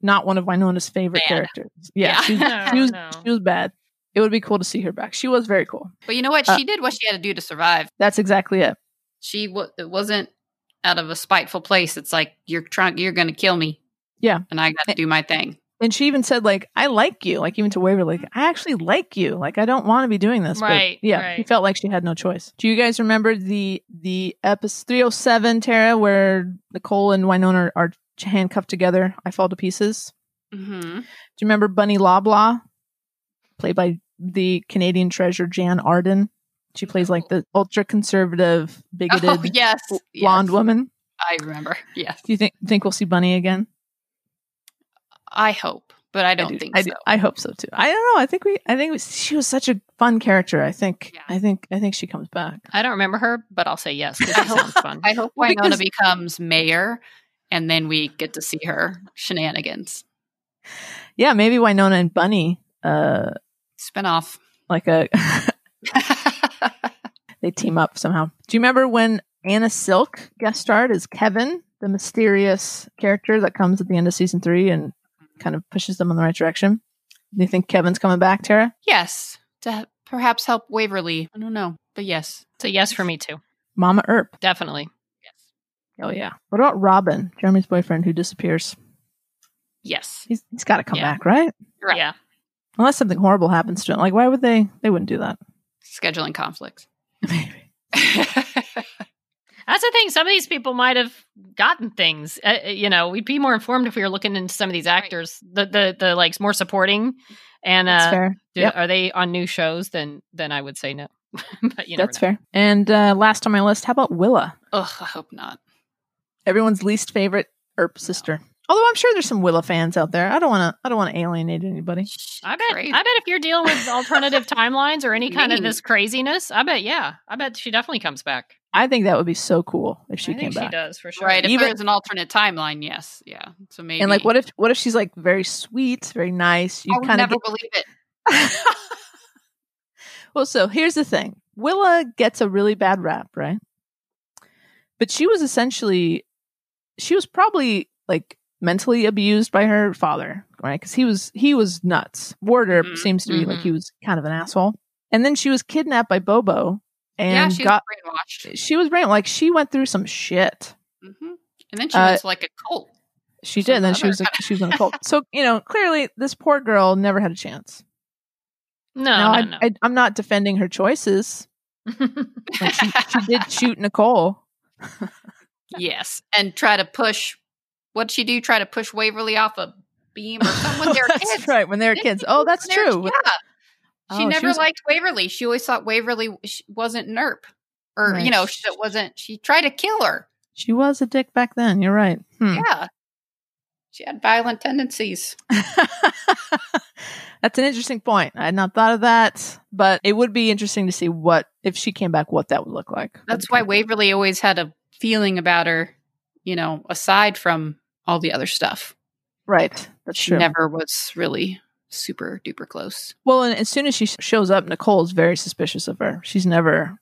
not one of Wynonna's favorite Bad. characters. Yeah, Yeah. She, was, No, she was no. she was bad. It would be cool to see her back. She was very cool. But you know what? Uh, She did what she had to do to survive. That's exactly it. She w- it wasn't out of a spiteful place. It's like you're trying. You're going to kill me. Yeah. And I got to do my thing. And she even said, like, I like you. Like, even to Waverly, like, I actually like you. Like, I don't want to be doing this. but Right, yeah. She right. felt like she had no choice. Do you guys remember the the episode 307, Tara, where Nicole and Wynonna are, are handcuffed together? I fall to pieces. Mm-hmm. Do you remember Bunny Loblaw, played by the Canadian treasure Jann Arden? She plays like the ultra conservative, bigoted Oh yes, blonde yes. woman. I remember. Yes, Do you think think we'll see Bunny again? I hope, but I don't do- think I, so. do- I hope so too. I don't know. I think we. I think she was such a fun character. I think. Yeah. I think. I think she comes back. I don't remember her, but I'll say yes I she hope- sounds fun. I hope Wynonna because- becomes mayor, and then we get to see her shenanigans. Yeah, maybe Wynonna and Bunny. Uh, Spinoff. like a they team up somehow. Do you remember when Anna Silk guest starred as Kevin, the mysterious character that comes at the end of season three and kind of pushes them in the right direction? Do you think Kevin's coming back, Tara? yes, to perhaps help Waverly. I don't know, but yes. it's a yes for me too. Mama Earp. Definitely. Yes. Oh yeah. What about Robin, Jeremy's boyfriend who disappears? Yes. He's he's got to come Yeah. back, right? Right. Yeah. Unless something horrible happens to him. Like, why would they? They wouldn't do that. Scheduling conflicts. Maybe. That's the thing. Some of these people might have gotten things. Uh, uh, you know, we'd be more informed if we were looking into some of these actors. The the the like more supporting, and That's uh, fair. do- Yep. are they on new shows? Then then I would say no. but you never That's know. fair. And uh, last on my list, how about Willa? Ugh, I hope not. Everyone's least favorite Earp sister. Although I'm sure there's some Willa fans out there. I don't want to. I don't want to alienate anybody. I bet. Crazy. I bet if you're dealing with alternative timelines or any kind of this craziness, I bet. Yeah, I bet she definitely comes back. I think that would be so cool if she I came think back. she does for sure. Right. If Even- there's an alternate timeline, yes. Yeah. So maybe. And like, what if what if she's like very sweet, very nice? You kind of never believe it. well, so here's the thing: Willa gets a really bad rap, right? But she was essentially, she was probably like mentally abused by her father, right? Because he was he was nuts. Warder Mhm, seems to be like mhm. he was kind of an asshole. And then she was kidnapped by Bobo, and yeah, she got was brainwashed. she was brain like she went through some shit. hmm And then she Uh, went to like a cult. She did. And then she was a, she was in a cult. So you know, clearly this poor girl never had a chance. no, now, I, no, no. I, I'm not defending her choices. Like she, she did shoot Nicole. Yes. And try to push. What'd she do? Try to push Waverly off a beam or something? They're that's kids. right. When they were kids. she? Oh, that's When they true. Yeah. Oh, She she never was- liked Waverly. She always thought Waverly wasn't an Earp. Or, Right. you know, she wasn't, she tried to kill her. She was a dick back then. You're right. Hmm. Yeah. She had violent tendencies. That's an interesting point. I had not thought of that, but it would be interesting to see what if she came back, what that would look like. That's why Waverly always had a feeling about her, you know, aside from all the other stuff. right. That's She true. never was really super duper close. well, and as soon as she shows up, Nicole's very suspicious of her. She's never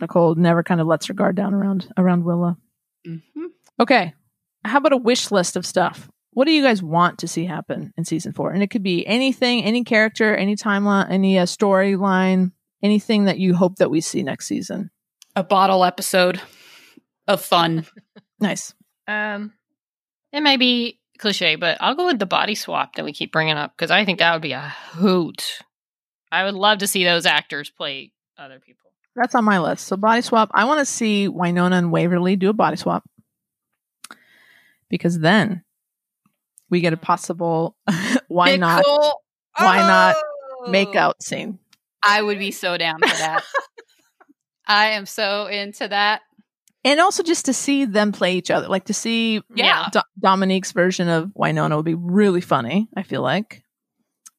Nicole never kind of lets her guard down around around Willa. Mm-hmm. Okay. How about a wish list of stuff? What do you guys want to see happen in season four? And it could be anything, any character, any timeline, any uh, storyline, anything that you hope that we see next season. A bottle episode of fun. Nice. um, it may be cliche, but I'll go with the body swap that we keep bringing up because I think that would be a hoot. I would love to see those actors play other people. That's on my list. So body swap. I want to see Wynonna and Waverly do a body swap because then we get a possible why not Nicole- why not Oh! make out scene. I would be so down for that. I am so into that. And also just to see them play each other, like to see Yeah. Do- Dominique's version of Wynonna would be really funny. I feel like,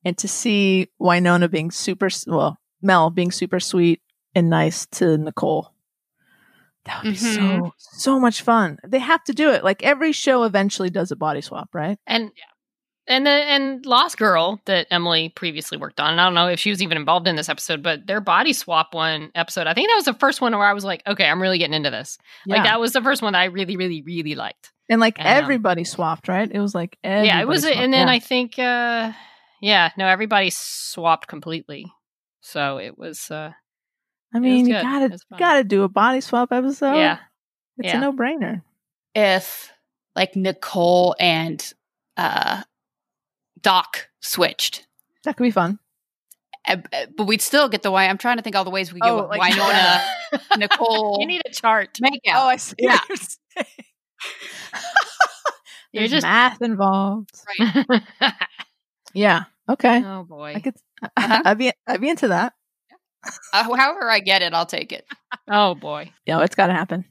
and to see Wynonna being super well, Mel being super sweet and nice to Nicole. That would be so Mhm. so much fun. They have to do it. Like every show eventually does a body swap, right? And and the and Lost Girl that Emily previously worked on. And I don't know if she was even involved in this episode, but their body swap one episode. I think that was the first one where I was like, okay, I'm really getting into this. Like that was the first one that I really, really, really liked. and like um, everybody swapped, right? It was like yeah, it was. everybody And then swapped. I think, uh yeah, no, everybody swapped completely. So it was, uh I mean, you gotta gotta do a body swap episode. yeah, it's yeah. a no brainer. If like Nicole and uh Doc switched. That could be fun. Uh, uh, But we'd still get the way I'm trying to think all the ways we get Oh, like- Wynonna, Nicole, you need a chart. make out. Oh, I see. Yeah. You're There's just math involved. Right. Yeah. Okay. oh boy. I could. Uh-huh. I'd be. I'd be into that. Uh, however I get it, I'll take it. Oh boy. Yeah, it's got to happen.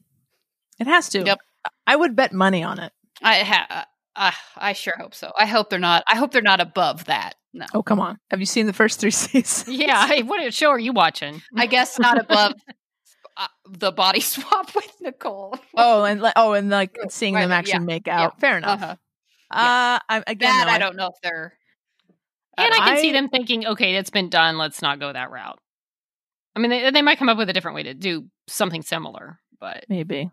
It has to. Yep. I would bet money on it. I ha- uh, I sure hope so. I hope they're not. I hope they're not above that. No, Oh come on! Have you seen the first three seasons? Yeah. Hey, what show are you watching? I guess not above uh, the body swap with Nicole. Oh, and oh, and like seeing Right, them yeah, actually make out. Fair enough. Uh-huh. Uh, I, again, That though, I don't know if they're. And I can see them thinking, okay, it's been done. Let's not go that route. I mean, they, they might come up with a different way to do something similar, but Maybe.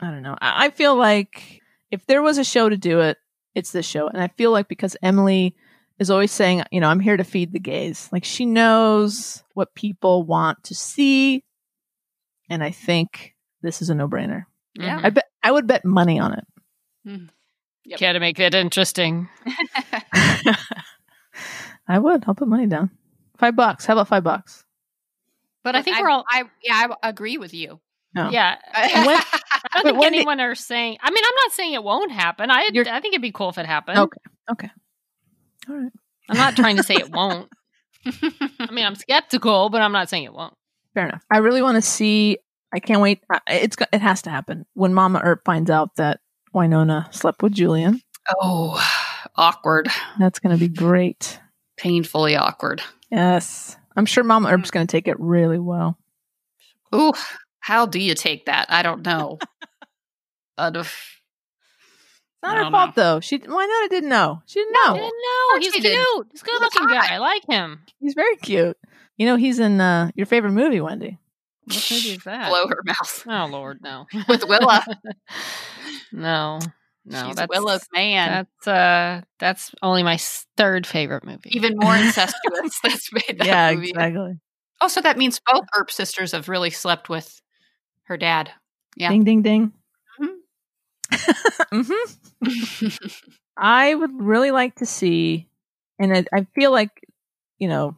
I don't know. I, I feel like if there was a show to do it, it's this show. And I feel like because Emily is always saying, you know, I'm here to feed the gays. Like she knows what people want to see. And I think this is a no brainer. Yeah. Mm-hmm. I bet I would bet money on it. Hmm. Yep. got to make it interesting. I would. I'll put money down. Five bucks. How about five bucks? But I think we're all, I yeah, I agree with you. No. yeah. When- I don't think when did- anyone are saying. I mean, I'm not saying it won't happen. I I think it'd be cool if it happened. Okay. Okay. All right. I'm not trying to say it won't. I mean, I'm skeptical, but I'm not saying it won't. Fair enough. I really want to see. I can't wait. It's it has to happen when Mama Earp finds out that Wynonna slept with Julian. Oh, awkward. That's going to be great. Painfully awkward. Yes. I'm sure Mama Earp's mm. going to take it really well. Ooh, how do you take that? I don't know. Out of It's not her don't fault, though. She why not? I didn't know. She didn't I know. didn't know. He's she cute. didn't. He's a good looking guy. I like him. He's very cute. You know, he's in uh, your favorite movie, Wendy. What movie is that? blow her mouth Oh Lord, no. with Willa. no, no. She's that's Willa's man. That's uh, that's only my third favorite movie. Even more incestuous. That's made that yeah, movie. exactly. Oh, so that means both Earp sisters have really slept with her dad. Yeah. Ding, ding, ding. Mhm. hmm I would really like to see, and I, I feel like, you know,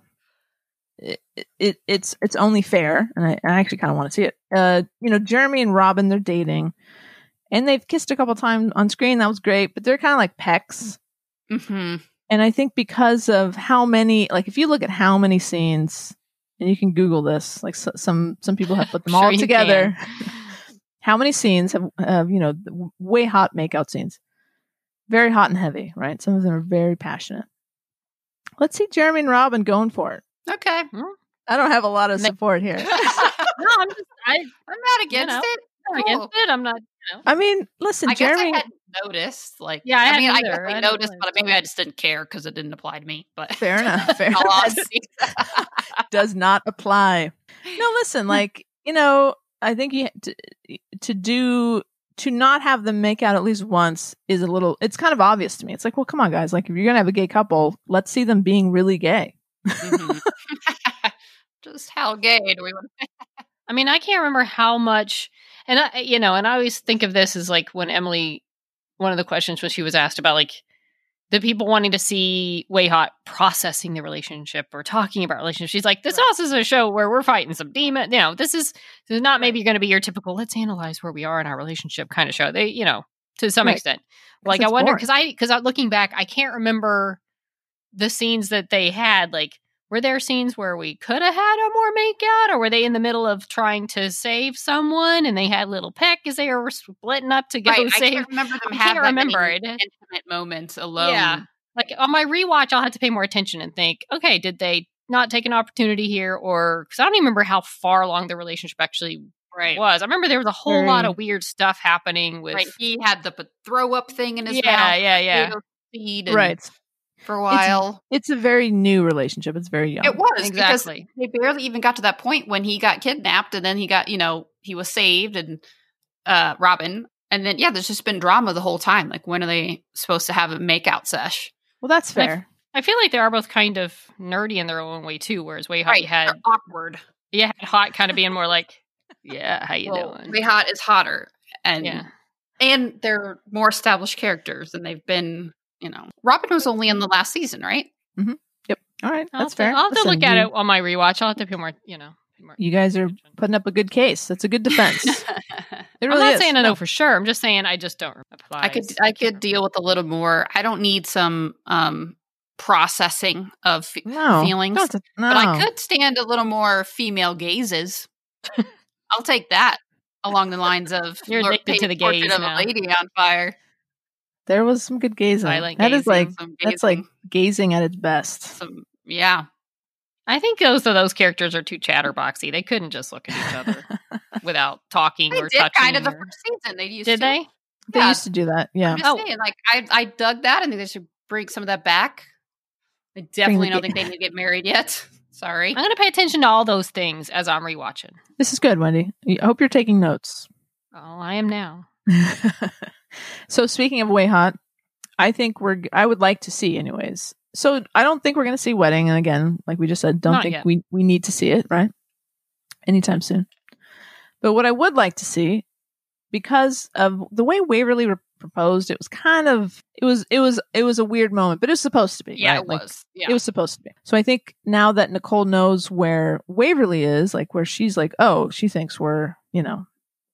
it, it it's it's only fair, and I, I actually kind of want to see it. Uh, you know, Jeremy and Robin, they're dating, and they've kissed a couple times on screen. That was great, but they're kind of like pecks. hmm And I think because of how many, like, if you look at how many scenes, and you can Google this, like so, some some people have put them Sure all together. how many scenes have, have you know WayHaught makeout scenes, very hot and heavy, right? Some of them are very passionate. Let's see Jeremy and Robin going for it. Okay. I don't have a lot of support here. I'm No, I'm just I, am not against know, it. I'm Cool. against it. I'm not. Know. I mean, listen, I guess Jeremy. I hadn't noticed. Like, Yeah, I I mean, I guess either. I I didn't noticed, but maybe I just didn't care because it didn't apply to me. But Fair enough. Fair enough. does not apply. No, listen, like, you know, I think you to, to do to not have them make out at least once is a little it's kind of obvious to me. It's like, well, come on guys, like if you're going to have a gay couple, let's see them being really gay. Mhm. just how gay do we want? to? I mean, I can't remember how much, and I, you know, and I always think of this as like when Emily, one of the questions when she was asked about like the people wanting to see WayHaught processing the relationship or talking about relationships. She's like, this Right. also is a show where we're fighting some demon. You know, this is this is not maybe going to be your typical let's analyze where we are in our relationship kind of show. They, you know, to some Right. extent. Like I wonder because I because looking back, I can't remember the scenes that they had. Like, were there scenes where we could have had a more makeout, or were they in the middle of trying to save someone and they had little peck as they were splitting up to go Right, I can't remember them I can't remember it. intimate moments alone. Yeah. Like on my rewatch, I'll have to pay more attention and think, okay, did they not take an opportunity here, or because I don't even remember how far along the relationship actually right. was. I remember there was a whole lot mm. of weird stuff happening with. Right. He had the throw up thing in his yeah, mouth. yeah, yeah. seed Right. For a while. It's a very new relationship. It's very young. It was Exactly. because they barely even got to that point when he got kidnapped, and then he got, you know, he was saved, and uh Robin, and then yeah, there's just been drama the whole time. Like, when are they supposed to have a makeout sesh? Well, that's fair. I feel like they are both kind of nerdy in their own way too. Whereas WayHaught Right, had awkward. yeah, Hot kind of being more like, yeah, how you Well, doing? WayHaught is hotter, and Yeah. and they're more established characters, and they've been, you know, Robin was only in the last season, right? Yep. All right, I'll that's to- fair. I'll have to look at you, it on my rewatch. I'll have to pay more, you know. more You guys are putting up a good case. That's a good defense. It I'm not is. saying I know No. for sure. I'm just saying I just don't apply. I could I could deal with a little more. I don't need some um processing of no feelings, no. but I could stand a little more female gazes. I'll take that along the lines of You're addicted to the gaze of a lady on fire. There was some good gazing. Silent That is gazing. like Some that's like gazing, gazing at its best. some yeah. I think those of those characters are too chatterboxy. They couldn't just look at each other without talking They or did touching. kind of the first season. They used Did to. they? They Yeah. used to do that. Yeah. I'm just Oh. saying, like I I dug that, and they should bring some of that back. I definitely the don't ga- think they need to get married yet. Sorry. I'm going to pay attention to all those things as I'm rewatching. This is good, Wendy. I hope you're taking notes. Oh, I am now. so speaking of WayHaught, I think we're I would like to see anyways. So I don't think we're going to see wedding and again, like we just said, don't Not think yet. we we need to see it, right? Anytime soon. But what I would like to see because of the way Waverly re- proposed, it was kind of it was it was it was a weird moment, but it was supposed to be. Yeah, right? it Like, was. Yeah. It was supposed to be. So I think now that Nicole knows where Waverly is, like where she's like, oh, she thinks we're, you know,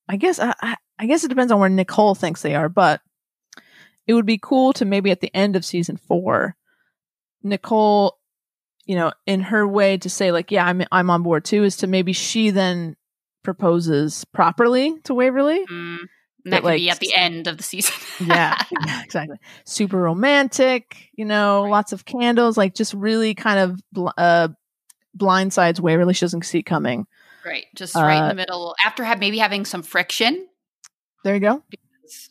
I guess I, I, I guess it depends on where Nicole thinks they are, but it would be cool to maybe at the end of season four, Nicole, you know, in her way to say like, yeah, I'm I'm on board too, is to maybe she then proposes properly to Waverly Mm, And that That, could be like, at the end of the season. yeah, yeah, exactly. Super romantic, you know, lots of candles, like just really kind of bl- uh, blindsides Waverly. She doesn't see coming. right. Just right in Uh, the middle. After have maybe having some friction. There you go.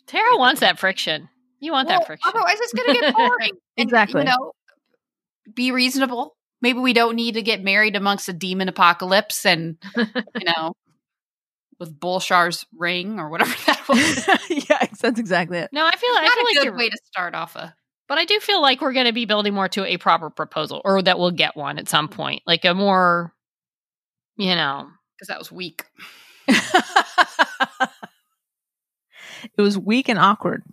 Tara wants that friction. You want Well, that friction. Otherwise, it's going to get boring. And, Exactly. You know, be reasonable. Maybe we don't need to get married amongst a demon apocalypse and, you know, with Bulshar's ring or whatever that was. yeah, that's exactly it. No, I feel I Not feel a like good you're way to start off a. But I do feel like we're going to be building more to a proper proposal, or that we'll get one at some point, like a more, you know, Because that was weak. It was weak and awkward.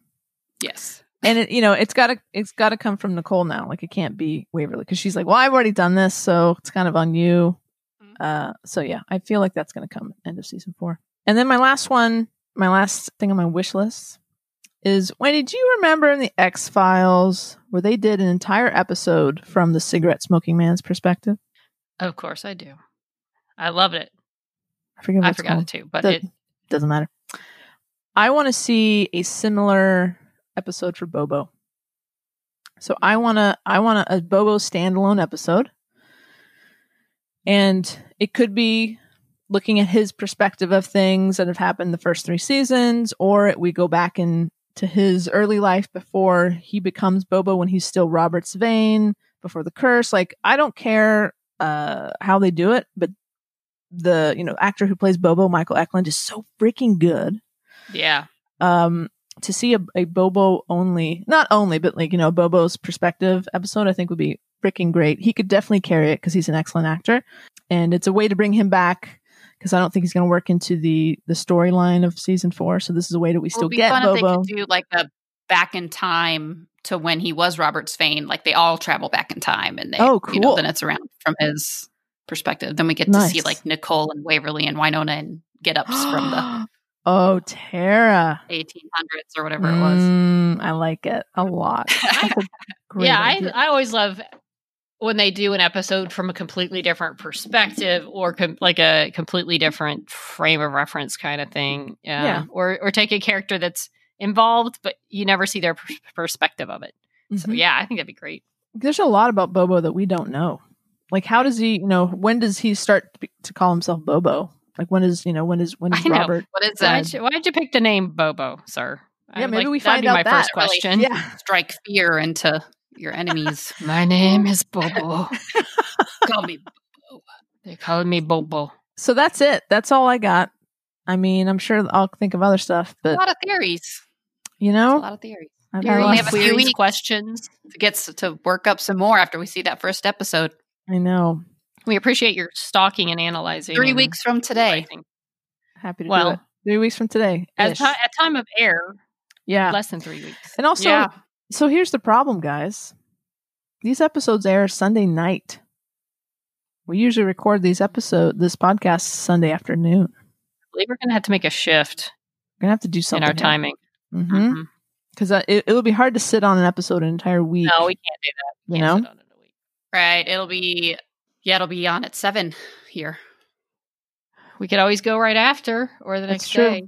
Yes. and it, you know it's got to it's got to come from nicole now like it can't be waverly because she's like well i've already done this so it's kind of on you Mhm. uh so yeah i feel like that's going to come end of season four and then my last one my last thing on my wish list is wendy do you remember in the x files where they did an entire episode from the cigarette smoking man's perspective of course I do. I loved it. i forget what I forgot called. it too, but The- it doesn't matter i want to see a similar episode for bobo. So i want to i want a, bobo standalone episode. And it could be looking at his perspective of things that have happened the first three seasons or we go back into his early life before he becomes bobo when he's still Robert Svane before the curse. Like i don't care uh how they do it but the you know actor who plays bobo michael eklund is so freaking good yeah, um to see a, a bobo only not only but like you know bobo's perspective episode i think would be freaking great. He could definitely carry it because he's an excellent actor. And it's a way to bring him back because i don't think he's going to work into the the storyline of season four. So this is a way that we still get fun if they bobo. could do like a back in time to when he was Robert Svane. Like they all travel back in time and they, Oh, you know, cool. then it's around from his perspective. Then we get to see like Nicole and Waverly and Wynonna and get ups from the oh tara 1800s or whatever it was. Mm, i like it a lot a yeah. I. I always love when they do an episode from a completely different perspective or com- like a completely different frame of reference kind of thing. Yeah. Yeah. Or or take a character that's involved, but you never see their pers- perspective of it. So Mhm. yeah, I think that'd be great. there's a lot about Bobo that we don't know. Like, how does he, you know, when does he start to, be- to call himself Bobo? Like, when is, you know, when is, when is I know. Robert? What is that? Why'd you, why'd you pick the name Bobo, sir? Yeah, I'd maybe like- we that'd find be out my that. first Really? question. Yeah. Strike fear into your enemies. My name is Bobo. Call me. Bobo. They call me Bobo. So that's it. That's all I got. I mean, I'm sure I'll think of other stuff, but A lot of theories. you know? A lot of theories. I've Do had a lot we have a few questions? It gets to work up some more after we see that first episode. I know. We appreciate your stalking and analyzing. Three and weeks from today. writing. Happy to Well, do it. Three weeks from today. At, ish. ti- at time of air, yeah. less than three weeks. And also, Yeah. so here's the problem, guys. These episodes air Sunday night. We usually record these episode, this podcast Sunday afternoon. I believe we're going to have to make a shift We're gonna have to do something in our timing. Mm-hmm. Mhm. because uh, it, it would be hard to sit on an episode an entire week. No, we can't do that. We You can't know? sit on it a week. Right. It'll be, yeah, it'll be on at seven here. We could always go right after or the That's next true. day.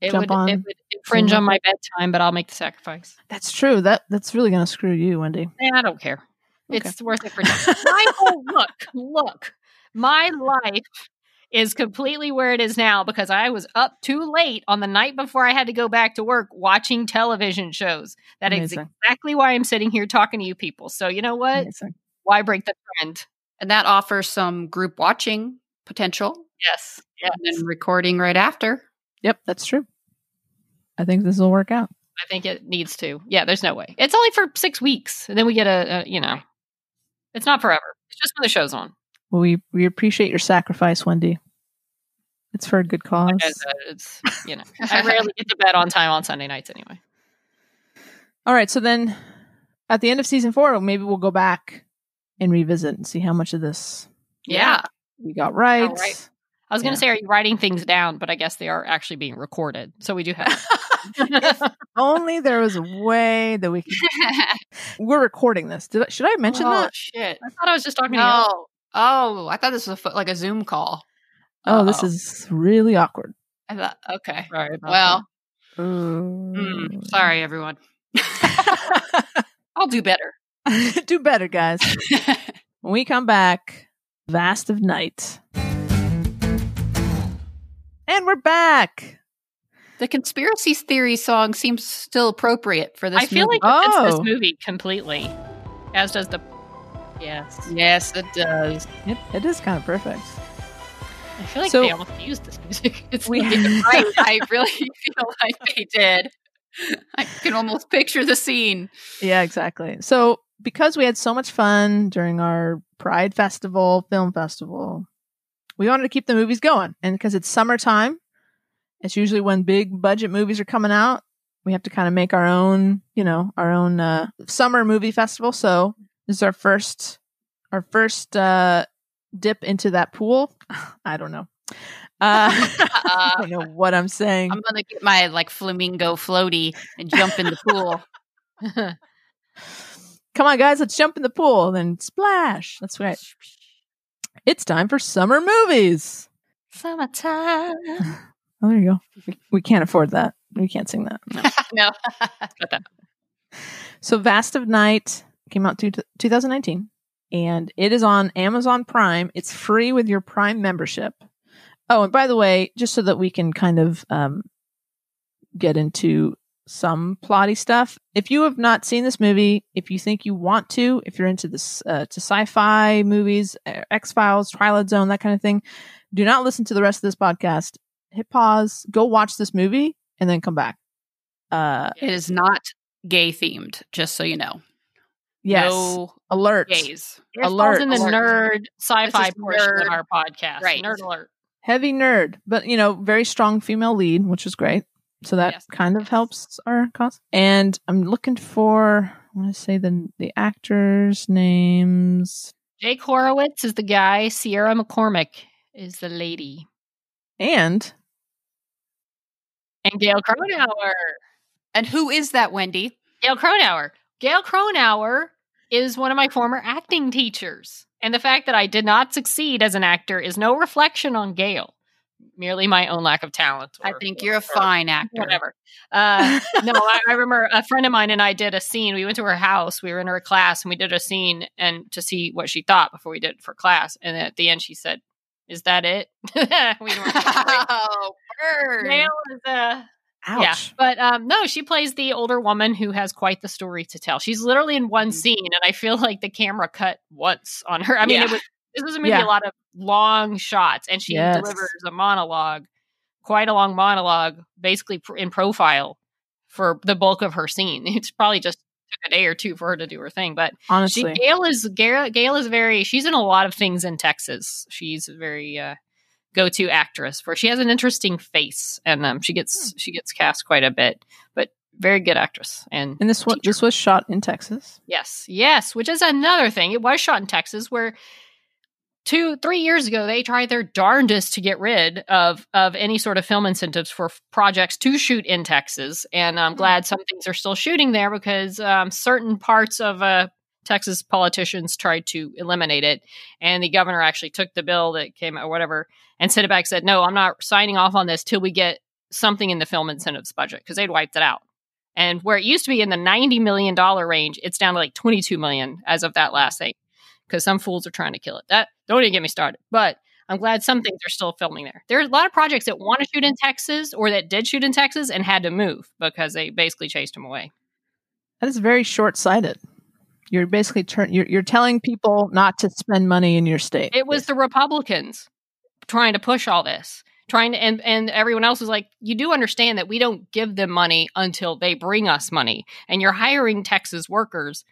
It would, it would infringe on my bedtime, but I'll make the sacrifice. That's true. That that's really gonna screw you, Wendy. I don't care. Okay. It's worth it for my whole look. Look, my life is completely where it is now because I was up too late on the night before I had to go back to work watching television shows. That is Amazing. exactly why I'm sitting here talking to you people. So you know what? Amazing. Why break the trend? And that offers some group watching potential Yes. Yes. and then recording right after. Yep, that's true. I think this will work out. I think it needs to. Yeah, there's no way. It's only for six weeks, and then we get a, a you know, it's not forever. It's just when the show's on. Well, we we appreciate your sacrifice, Wendy. It's for a good cause. Like I said, it's you know, I rarely get to bed on time on Sunday nights anyway. All right, so then at the end of season four, maybe we'll go back and revisit and see how much of this Yeah. we got right. Oh, right. I was going to say, are you writing things down? But I guess they are actually being recorded, so we do have. if only there was a way that we could. We're recording this. Did I, should I mention oh, that? shit. I thought I was just talking to you. Oh, I thought this was a, fo- like a Zoom call. Oh, this Uh-oh. is really awkward. I thought, okay. Sorry about Well, Mm, sorry, everyone. I'll do better. Do better, guys. When we come back, Vast of Night. And we're back. the conspiracy theory song seems still appropriate for this. Movie. I feel movie. like it fits Oh. this movie completely, as does the. Yes, yes, it does. It, it is kind of perfect. I feel like So- they almost used this music. It's We- right. I really feel like they did. I can almost picture the scene. Yeah, exactly. So, because we had so much fun during our Pride Festival, film festival, we wanted to keep the movies going. And because it's summertime, it's usually when big budget movies are coming out. We have to kind of make our own, you know, our own uh, summer movie festival. So, this is our first, our first uh, dip into that pool. I don't know. Uh, I don't know what I'm saying. I'm gonna get my like flamingo floaty and jump in the pool. Come on, guys, let's jump in the pool. And then splash. That's right. It's time for summer movies. Summertime. Oh, there you go. We, we can't afford that. We can't sing that. no, So, Vast of Night came out to 2019, and it is on Amazon Prime. It's free with your Prime membership. Oh, and by the way, just so that we can kind of um, get into some plotty stuff, if you have not seen this movie, if you think you want to, if you're into this uh, to sci-fi movies, X Files, Twilight Zone, that kind of thing, do not listen to the rest of this podcast. Hit pause, go watch this movie, and then come back. Uh, it is not gay themed. Just so you know. yes, No alert. gays. It falls Alert. in the Alert. nerd sci-fi portion nerd. of our podcast. Right. Nerd alert. heavy nerd, but you know, very strong female lead, which is great. So that Yes. kind of helps our cause. And I'm looking for I want to say the the actors' names Jake Horowitz is the guy. Sierra McCormick is the lady. and And Gail Cronauer. And who is that, Wendy? Gail Cronauer. Gail Cronauer is one of my former acting teachers. And the fact that I did not succeed as an actor is no reflection on Gail, merely my own lack of talent. I think you're a fine actor. whatever. Uh, no, I, I remember a friend of mine and I did a scene. We went to her house. We were in her class and we did a scene and to see what she thought before we did it for class. And at the end, she said, "Is that it?" we oh, burn. Is ouch. yeah, but um, no, she plays the older woman who has quite the story to tell. She's literally in one scene, and I feel like the camera cut once on her. I mean, Yeah. it was this was maybe Yeah. a lot of long shots, and she Yes. delivers a monologue, quite a long monologue, basically pr- in profile for the bulk of her scene. It's probably just took a day or two for her to do her thing, but she, Honestly, Gail is Gail, Gail is very. She's in a lot of things in Texas. She's a very uh, go-to actress. For she has an interesting face, and um, she gets Hmm. she gets cast quite a bit. But very good actress. And and this one this was shot in Texas. yes, yes, which is another thing. It was shot in Texas, where two three years ago they tried their darndest to get rid of of any sort of film incentives for f- projects to shoot in texas. And i'm Hmm. glad some things are still shooting there because um, certain parts of uh, texas politicians tried to eliminate it. And the governor actually took the bill that came or whatever and sent it back said no i'm not signing off on this till we get something in the film incentives budget because they'd wiped it out. And where it used to be in the 90 million dollar range it's down to like 22 million as of that last thing because some fools are trying to kill it. That don't even get me started. But I'm glad some things are still filming there. There's a lot of projects that want to shoot in Texas or that did shoot in Texas and had to move because they basically chased them away. That is very short sighted. You're basically turn you're you're telling people not to spend money in your state. It was the Republicans trying to push all this, trying to, and and everyone else was like, you do understand that we don't give them money until they bring us money, and you're hiring Texas workers.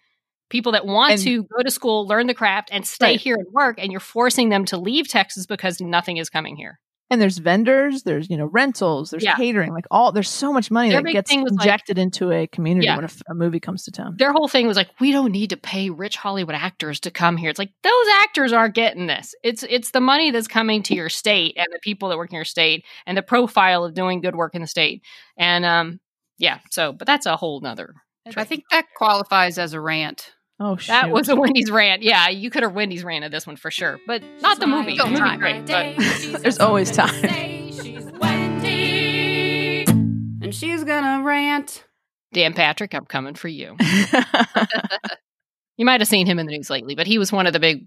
People that want And- to go to school, learn the craft, and stay Right. here and work, and you're forcing them to leave Texas because nothing is coming here. and there's vendors, there's you know rentals, there's Yeah. catering, like all there's so much money Their that gets was, like- injected into a community Yeah. when a movie comes to town. their whole thing was like we don't need to pay rich hollywood actors to come here it's like those actors aren't getting this it's it's the money that's coming to your state and the people that work in your state and the profile of doing good work in the state and um yeah so but that's a whole nother I think that qualifies as a rant. Oh shit! that was a wendy's rant yeah you could have wendy's ranted this one for sure but not the movie the Don't movie's mind great but There's always time. She's Wendy, and and she's gonna rant. Dan Patrick, I'm coming for you. You might have seen him in the news lately, but he was one of the big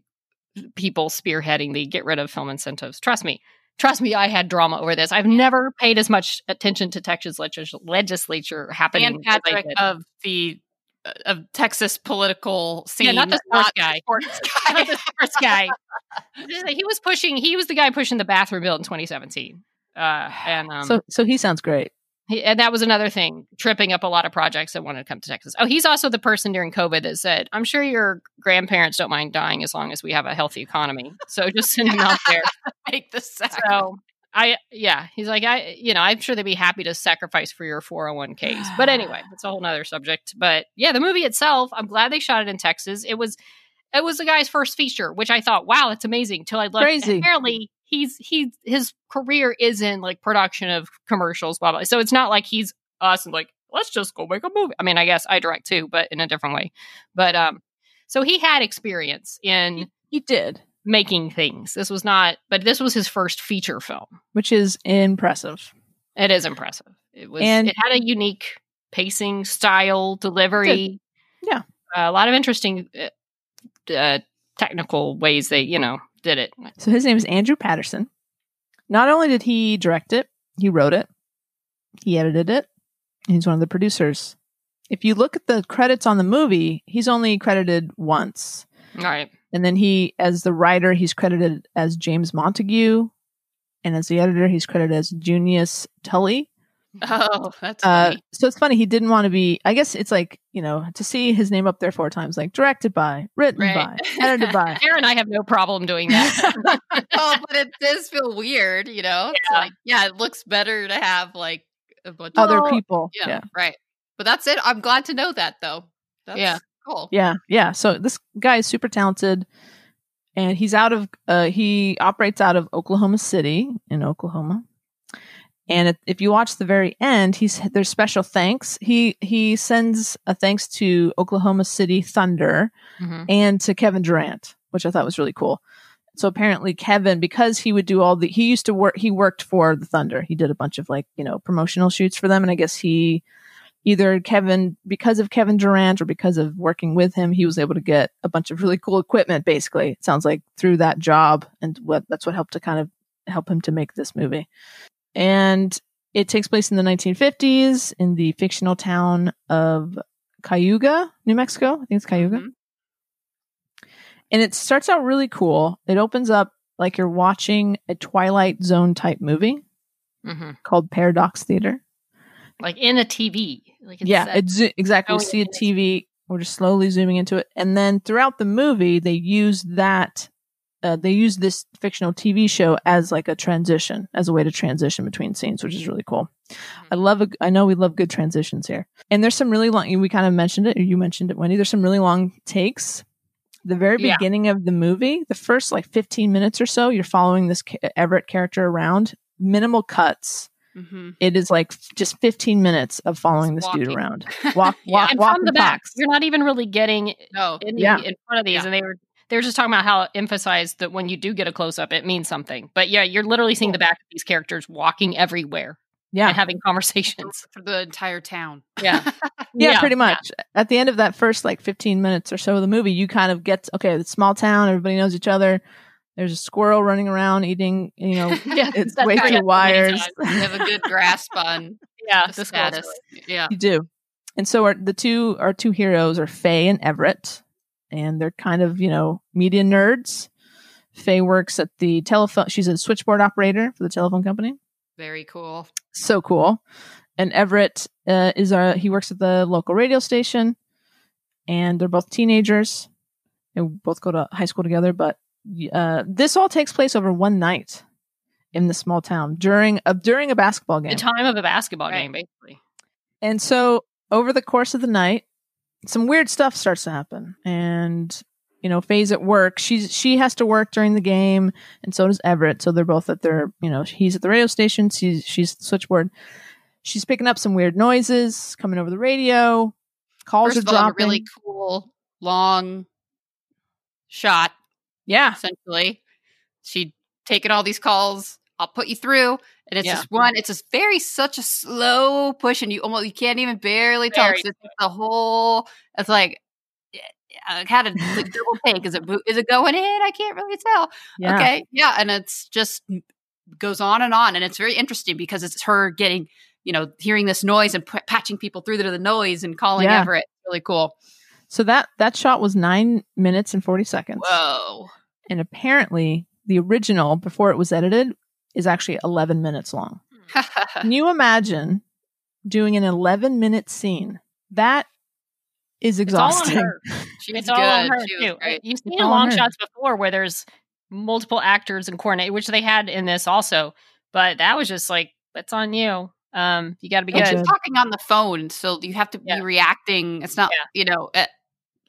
people spearheading the get rid of film incentives. Trust me. Trust me, I had drama over this. I've never paid as much attention to Texas legis- legislature happening. Dan as I Patrick of the uh, of Texas political scene. Yeah, not the sports not guy. sports Not the sports guy. he was pushing. He was the guy pushing the bathroom bill in 2017, uh, and um, so so he sounds great. He, and that was another thing, tripping up a lot of projects that wanted to come to Texas. Oh, he's also the person during COVID that said, "I'm sure your grandparents don't mind dying as long as we have a healthy economy." So just send him out there. Make the sack. So I, yeah, he's like, I, you know, I'm sure they'd be happy to sacrifice for your 401ks. But anyway, it's a whole nother subject. But yeah, the movie itself, I'm glad they shot it in Texas. It was, it was the guy's first feature, which I thought, wow, that's amazing. Till I looked, Crazy. apparently he's he his career is in like production of commercials, blah blah. So it's not like he's us and like let's just go make a movie. I mean, I guess I direct too, but in a different way. But um, so he had experience in He did, making things. This was not, but this was his first feature film. which is impressive. It is impressive. It was. And- it had a unique pacing, style, delivery. Yeah. a lot of interesting uh, uh, technical ways they, you know, did it. So his name is Andrew Patterson. Not only did he direct it, he wrote it, he edited it, and he's one of the producers. If you look at the credits on the movie, he's only credited once. All right. And then he, as the writer, he's credited as James Montague. And as the editor, he's credited as Junius Tully. Oh, that's Uh, so it's funny. He didn't want to be, I guess it's like, you know, to see his name up there four times, like directed by, written Right. by, edited by. Aaron and I have no problem doing that. oh, but it does feel weird, you know? It's Yeah. like, yeah, it looks better to have like a bunch Other of Well, people. Yeah, yeah. right. But that's it. I'm glad to know that though. That's Yeah. cool. Yeah, yeah. So this guy is super talented, and he's out of uh, he operates out of Oklahoma City in Oklahoma. And if- you watch the very end, he's there's special thanks. He he sends a thanks to Oklahoma City Thunder Mhm. and to Kevin Durant, which I thought was really cool. So apparently Kevin, because he would do all the, he used to work, he worked for the Thunder. He did a bunch of like, you know, promotional shoots for them. And I guess he, either Kevin, because of Kevin Durant or because of working with him, he was able to get a bunch of really cool equipment, basically. It sounds like through that job. And what, that's what helped to kind of help him to make this movie. And it takes place in the 1950s in the fictional town of Cayuga, New Mexico. I think it's Cayuga Mhm. and it starts out really cool. It opens up like you're watching a Twilight Zone type movie Mhm. called Paradox Theater. Like in a TV. Like it's yeah, set- it's zo- exactly. You see a. TV. We're just slowly zooming into it, and then throughout the movie, they use that. Uh, they use this fictional TV show as like a transition, as a way to transition between scenes, which is really cool. I love. A, I know we love good transitions here, and there's some really long. We kind of mentioned it, or you mentioned it, Wendy. There's some really long takes. The very Yeah. beginning of the movie, the first like 15 minutes or so, you're following this ca- Everett character around. Minimal cuts. Mhm. It is like just 15 minutes of following this Just dude around. Walk, Yeah, walk, and walk from the and back, talks. you're not even really getting No. in, the, Yeah. in front of these, Yeah. and they were they were just talking about how it emphasized that when you do get a close up, it means something. But yeah, you're literally seeing the back of these characters walking everywhere Yeah. and having conversations. for the entire town. Yeah, yeah, pretty much. At the end of that first like 15 minutes or so of the movie, you kind of get okay, the small town, everybody knows each other. There's a squirrel running around eating, you know, Yeah, it's way right. too Many wires. You have a good grasp on Yeah, the this status. status. Yeah. you do. And so our, the two our two heroes are Faye and Everett, and they're kind of, you know, media nerds. Faye works at the telephone. She's a switchboard operator for the telephone company. Very cool. so cool. And Everett uh, is our he works at the local radio station, and they're both teenagers. They both go to high school together, but uh, this all takes place over one night in the small town during a during a basketball game. The time of a basketball Right. game, basically. And so over the course of the night, some weird stuff starts to happen. And you know, Faye's at work. She's she has to work during the game, and so does Everett. So they're both at their, you know, he's at the radio station. She's she's the switchboard. She's picking up some weird noises coming over the radio. Calls First are of all, a dropping. really cool long shot, yeah, essentially. She taking all these calls I'll put you through. And it's Yeah. just one. It's just very such a slow push, and you almost you can't even barely talk. Very It's the whole. It's like I had a like, double take. Is it is it going in? I can't really tell. Yeah. Okay, yeah, and it's just goes on and on, and it's very interesting because it's her getting you know hearing this noise and p- patching people through to the noise and calling Yeah. Everett. Really cool. So that that shot was nine minutes and forty seconds, Whoa. and apparently the original before it was edited is actually eleven minutes long. Can you imagine doing an eleven minute scene? That is It's all on exhausting. her. It's all on her too. great. You've seen It's in all on long shots before where there's multiple actors and coordinate, which they had in this also. But that was just like that's on you. Um, you got to be And good. she's talking on the phone, so you have to Yeah. be reacting. It's not, you know, uh,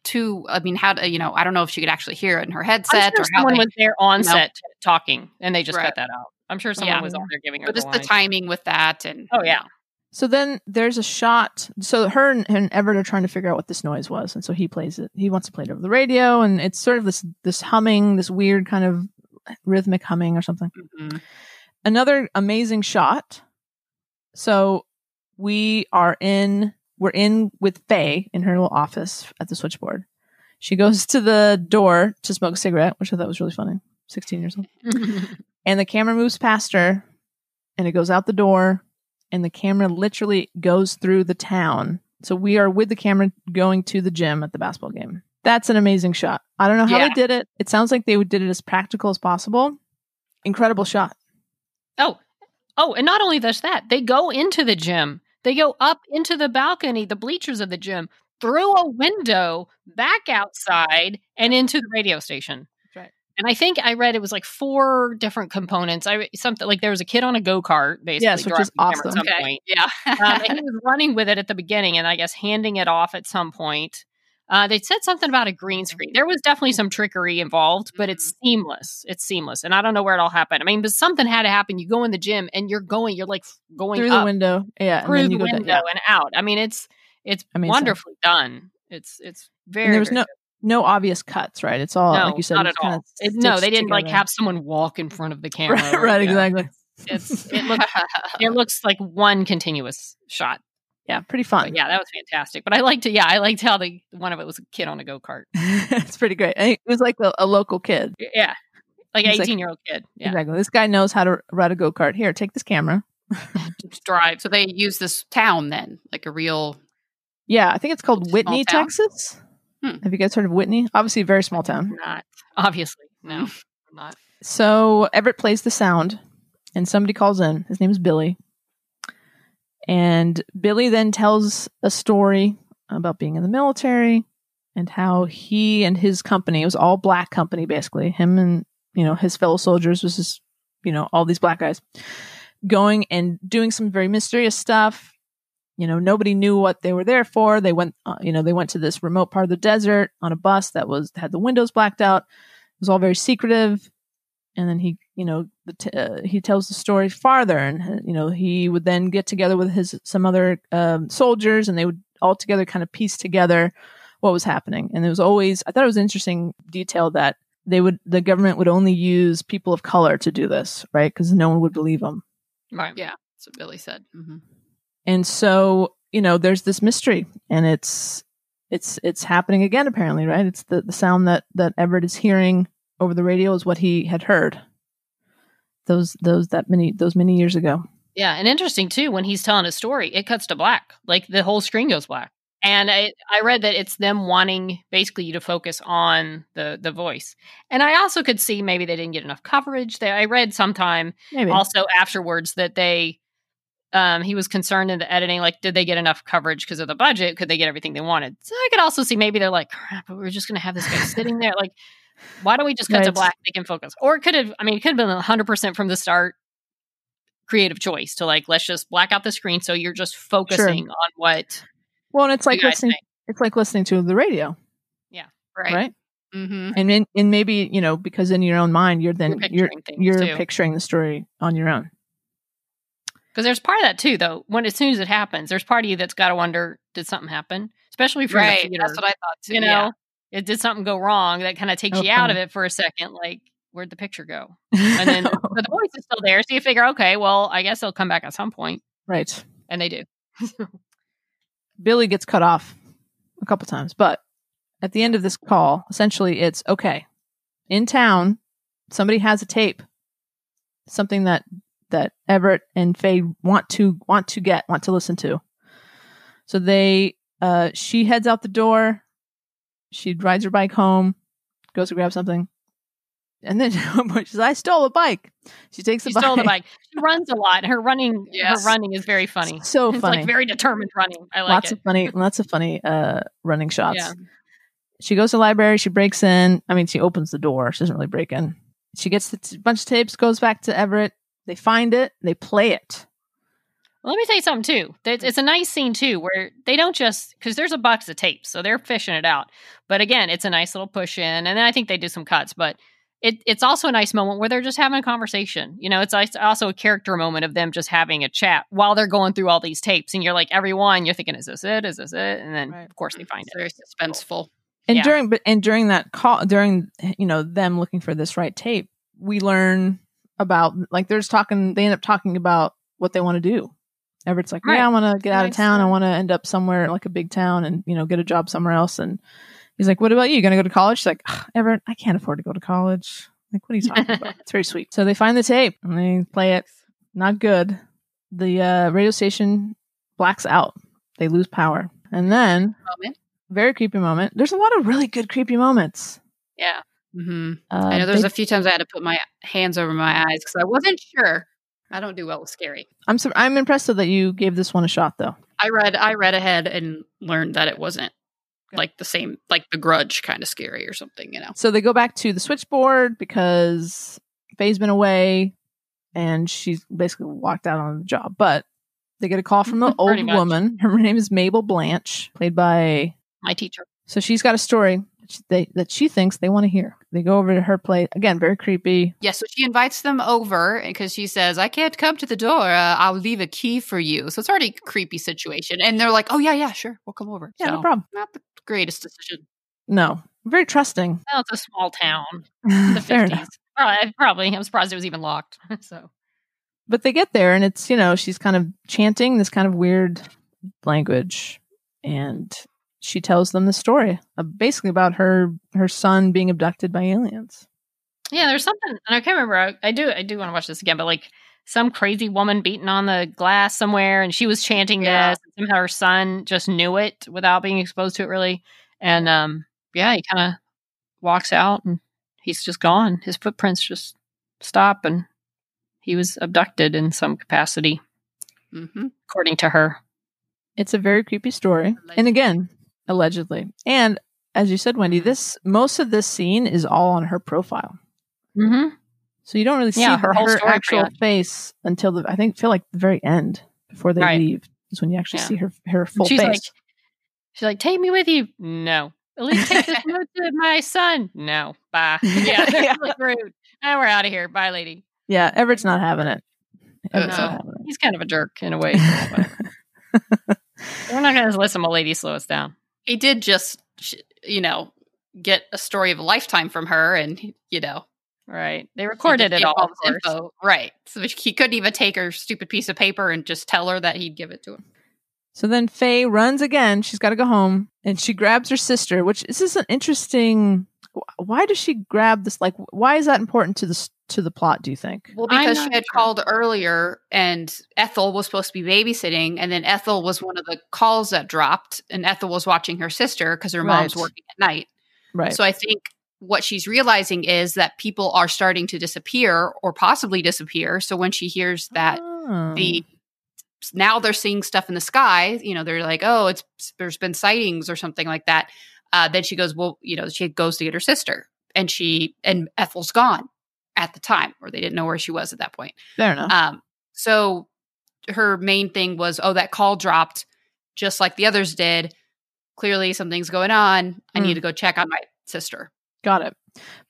to. I mean, how to, you know, I don't know if she could actually hear it in her I'm headset sure or how someone they, was there on you know. set talking, and they just Right. cut that out. I'm sure someone Yeah. was on there giving her. but the just the lines. timing with that and Oh yeah, So then there's a shot. So her and, and Everett are trying to figure out what this noise was, and so he plays it. He wants to play it over the radio, and it's sort of this this humming, this weird kind of rhythmic humming or something. Mhm. Another amazing shot. So we are in we're in with Faye in her little office at the switchboard. She goes to the door to smoke a cigarette, which I thought was really funny. Sixteen years old and the camera moves past her and it goes out the door and the camera literally goes through the town so we are with the camera going to the gym at the basketball game that's an amazing shot i don't know how Yeah. they did it it sounds like they did it as practical as possible incredible shot Oh, oh, and not only just that, they go into the gym. They go up into the balcony, the bleachers of the gym, through a window, back outside, and into the radio station. Right. And I think I read it was like four different components. I something like there was a kid on a go kart, basically. Yes, which is driving the camera awesome. At some okay, point. yeah, Um, and he was running with it at the beginning, and I guess handing it off at some point. Uh, they said something about a green screen. There was definitely some trickery involved, but it's seamless. It's seamless, and I don't know where it all happened. I mean, but something had to happen. You go in the gym, and you're going. You're like going through up the window yeah and through then the you go window down, yeah. and out. I mean, it's it's Amazing. wonderfully done. It's it's very. and there was no good. No obvious cuts right it's all no, like you said not at all. It- no, they didn't like have someone walk in front of the camera. right, right exactly It's it looks it looks like one continuous shot. yeah pretty fun But yeah, that was fantastic. But I liked it. Yeah, I liked how the one of it was a kid on a go kart. it's pretty great And it was like a, a local kid Yeah, like He's like- eighteen year old kid. Yeah, exactly this guy knows how to ride a go-kart here take this camera Just drive. so they use this town then, like a real. Yeah, I think it's called Whitney, town? Texas. Hmm. Have you guys heard of Whitney? Obviously, a very small town. Not obviously no, Mm. Not. So Everett plays the sound, and somebody calls in. His name is Billy. And Billy then tells a story about being in the military and how he and his company, it was all black company basically, him and, you know, his fellow soldiers was just, you know, all these black guys going and doing some very mysterious stuff. You know, nobody knew what they were there for. They went, uh, you know, they went to this remote part of the desert on a bus that was had the windows blacked out. It was all very secretive and then he you know the t- uh, he tells the story farther and uh, you know he would then get together with his some other um, soldiers and they would all together kind of piece together what was happening and it was always i thought it was interesting detail that they would the government would only use people of color to do this right because no one would believe them Right. Yeah, that's what Billy said. hmm and so you know there's this mystery and it's it's it's happening again apparently right it's the, the sound that that everett is hearing over the radio is what he had heard those those that many those many years ago Yeah, and interesting too. When he's telling a story, it cuts to black. Like the whole screen goes black. And I, I read that it's them wanting basically you to focus on the the voice. And I also could see maybe they didn't get enough coverage. They, I read sometime maybe also afterwards that they um he was concerned in the editing like did they get enough coverage because of the budget? Could they get everything they wanted? So i could also see maybe they're like crap but we're just gonna have this guy sitting there like why don't we just cut to black? They can focus. Or it could have i mean it could have been 100% from the start creative choice to like let's just black out the screen so you're just focusing on what well and it's like listening think. it's like listening to the radio. Yeah. Right. right, hmm and in, and maybe you know because in your own mind you're then You're you're you're picturing the story on your own because there's part of that too though when as soon as it happens there's part of you that's got to wonder did something happen especially from Right. the theater That's what I thought too. you know yeah. it did something go wrong that kind of takes Oh, you out of it for a second like where'd the picture go? And then but the voice is still there. So you figure, okay, well, I guess they'll come back at some point, right. and they do. Billy gets cut off a couple times, but at the end of this call, essentially it's okay. In town, somebody has a tape, something that that Everett and Faye want to want to get, want to listen to. So they, uh, she heads out the door. She rides her bike home, goes to grab something, and then she says, "I stole a bike." She takes the She bike. stole the bike. She runs a lot. Her running, Yes. her running is very funny. So it's funny. like very determined running. I like lots it. of funny, lots of funny uh, running shots. Yeah. She goes to the library. She breaks in. I mean, she opens the door. She doesn't really break in. She gets the t- bunch of tapes. Goes back to Everett. They find it. They play it. Well, let me tell you something too. It's, it's a nice scene too, where they don't just because there's a box of tapes, so they're fishing it out. But again, it's a nice little push in, and then I think they do some cuts. But it, it's also a nice moment where they're just having a conversation. You know, it's nice- also a character moment of them just having a chat while they're going through all these tapes, and you're like, everyone, you're thinking, is this it? Is this it? And then Right. of course they find It's it. very suspenseful. And Yeah. during but and during that call, during you know them looking for this right tape, we learn about like they're just talking. They end up talking about what they want to do. Everett's like, Right. yeah, I want to get out of town. I want to end up somewhere like a big town and you know get a job somewhere else. And he's like, what about you? You gonna go to college? She's like, Everett, I can't afford to go to college. Like, what are you talking about? It's very sweet. So they find the tape and they play it. Not good. The uh, radio station blacks out. They lose power. And then, Moment. very creepy moment. There's a lot of really good creepy moments. Yeah. Hmm Uh, I know there's they- a few times I had to put my hands over my eyes because I wasn't sure. I don't do well with scary. I'm I'm impressed that you gave this one a shot though. I read I read ahead and learned that it wasn't like the same like the grudge kind of scary or something, you know. So they go back to the switchboard because Faye's been away and she's basically walked out on the job. But they get a call from the old much. woman. Her name is Mabel Blanche, played by. My teacher. So she's got a story they, that she thinks they want to hear. They go over to her place again, very creepy. Yeah, so she invites them over because she says, "I can't come to the door. Uh, I'll leave a key for you." So it's already a creepy situation, and they're like, "Oh yeah, yeah, sure, we'll come over." Yeah, so, no problem. Not the greatest decision. No, very trusting. Well, it's a small town. in The 50s. enough. Probably, probably. I'm surprised it was even locked. so But they get there and it's, you know, she's kind of chanting this kind of weird language and she tells them the story uh, basically about her her son being abducted by aliens. Yeah, there's something, and I can't remember. I, I do, I do want to watch this again, but like some crazy woman beating on the glass somewhere, and she was chanting Yeah. this. And somehow her son just knew it without being exposed to it, really. And um, yeah, he kind of walks out, and he's just gone. His footprints just stop, and he was abducted in some capacity, mm-hmm. according to her. It's a very creepy story. And again, allegedly. And as you said, Wendy, this most of this scene is all on her profile. Mm-hmm. So you don't really see Yeah, her, her whole actual face until the I think feel like the very end before they Right. leave is when you actually Yeah. see her her full she's face. like, she's like, take me with you. No. At least take this note to my son. No. Bye. Yeah. Yeah. Rude. And we're out of here. Bye, lady. yeah, Everett's not having it. Everett's No. having it. He's kind of a jerk in a way. we're not going to listen. old lady slow us down. He did just, you know, get a story of a lifetime from her, and you know, Right. They recorded it all. Of info. right? So he couldn't even take her stupid piece of paper and just tell her that he'd give it to him. So then Faye runs again. She's got to go home, and she grabs her sister. Which this is an interesting. Wh- Why does she grab this? Like, why is that important to the to the plot? Do you think? Well, because she had sure. called earlier and Ethel was supposed to be babysitting, and then Ethel was one of the calls that dropped, and Ethel was watching her sister because her mom's working at night. Right. So I think what she's realizing is that people are starting to disappear or possibly disappear. So when she hears that Oh. the now they're seeing stuff in the sky, you know, they're like, oh, it's there's been sightings or something like that. Uh, then she goes, well, you know, she goes to get her sister, and she and Ethel's gone at the time, or they didn't know where she was at that point. fair enough. Um, so her main thing was, oh, that call dropped just like the others did. Clearly, something's going on. I Hmm. need to go check on my sister. Got it.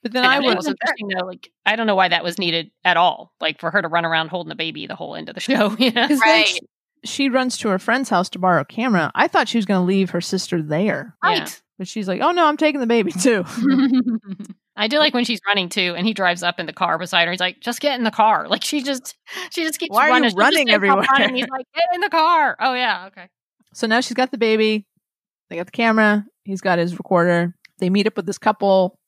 But then and I it it would. was interesting though. Like I don't know why that was needed at all. Like for her to run around holding the baby the whole end of the show. You know? Right. she, she runs to her friend's house to borrow a camera. I thought she was going to leave her sister there. Right. But she's like, "Oh no, I'm taking the baby too." I do like when she's running too, and he drives up in the car beside her. He's like, "Just get in the car." Like she just, she just keeps Why are running. Just running everywhere? running. He's like, "Get in the car." Oh yeah, okay. So now she's got the baby. They got the camera. He's got his recorder. They meet up with this couple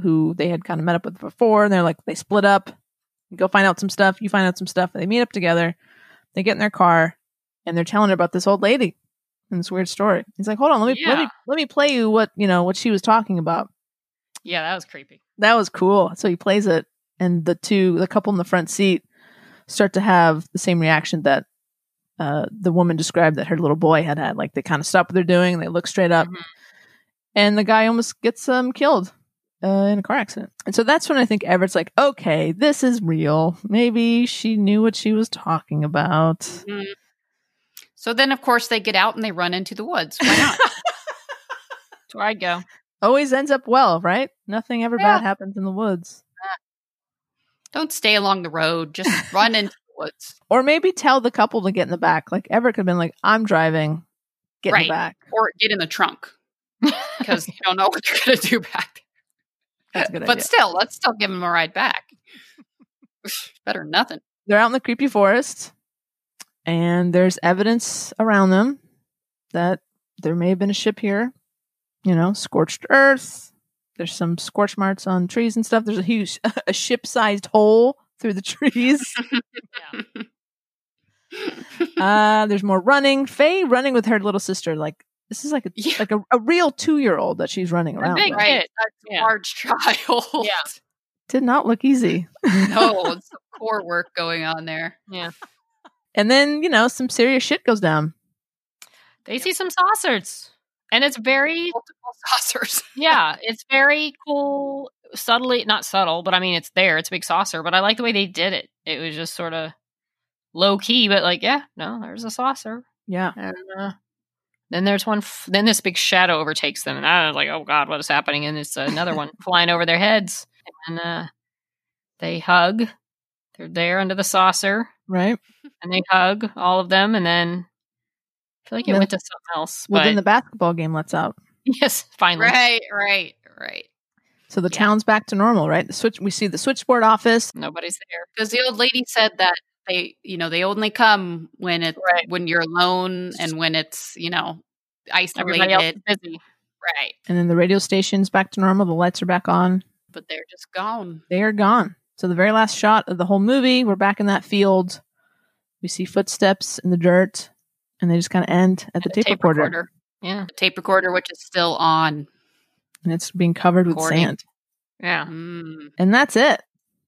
who they had kind of met up with before. And they're like, they split up. You go find out some stuff. You find out some stuff. They meet up together. They get in their car and they're telling her about this old lady and this weird story. He's like, hold on, let me let me let me play you what you know what she was talking about. Yeah, that was creepy. That was cool. So he plays it, and the two, the couple in the front seat, start to have the same reaction that uh, the woman described that her little boy had had. Like they kind of stop what they're doing, and they look straight up, Mhm. and the guy almost gets um killed uh, in a car accident. And so that's when I think Everett's like, okay, this is real. Maybe she knew what she was talking about. Mhm. So then, of course, they get out and they run into the woods. Why not? That's where I'd go. Always ends up well, right? Nothing ever Yeah. bad happens in the woods. Don't stay along the road. Just run into the woods. Or maybe tell the couple to get in the back. Like Everett could have been like, I'm driving, get in Right. the back. Or get in the trunk because you don't know what you're going to do back That's a good But idea. still, let's still give them a ride back. Better than nothing. they're out in the creepy forest and there's evidence around them that there may have been a ship here you know scorched earth there's some scorch marks on trees and stuff there's a huge a ship-sized hole through the trees uh there's more running faye running with her little sister like this is like a Yeah. like a, a real two-year-old that she's running around big with. kid. Right. That's Yeah. large child. Yeah. did not look easy no, it's some core work going on there. Yeah. And then you know some serious shit goes down They see some saucers. And it's very Multiple saucers. yeah, it's very cool, subtly not subtle, but I mean it's there. It's a big saucer, but I like the way they did it. It was just sort of low key, but like, yeah, no, there's a saucer. yeah And uh, then there's one. F- then this big shadow overtakes them, and I was like, "Oh God, what is happening?" And it's another one flying over their heads, and uh, they hug. They're there under the saucer, right and they hug all of them, and then I feel like it Then- went to something else. well but then the basketball game lets out yes, finally, Right, right, right. So the Yeah. town's back to normal, right? The switch we see the switchboard office. nobody's there. Because the old lady said that they, you know, they only come when it's Right. when you're alone and when it's, you know, Everybody else isolated. is busy. Right. And then the radio station's back to normal. The lights are back on. But they're just gone. They are gone. So the very last shot of the whole movie, we're back in that field. We see footsteps in the dirt, and they just kind of end at the The tape, recorder. Yeah, The tape recorder, which is still on. and it's being covered with sand. yeah. Mm. And that's it.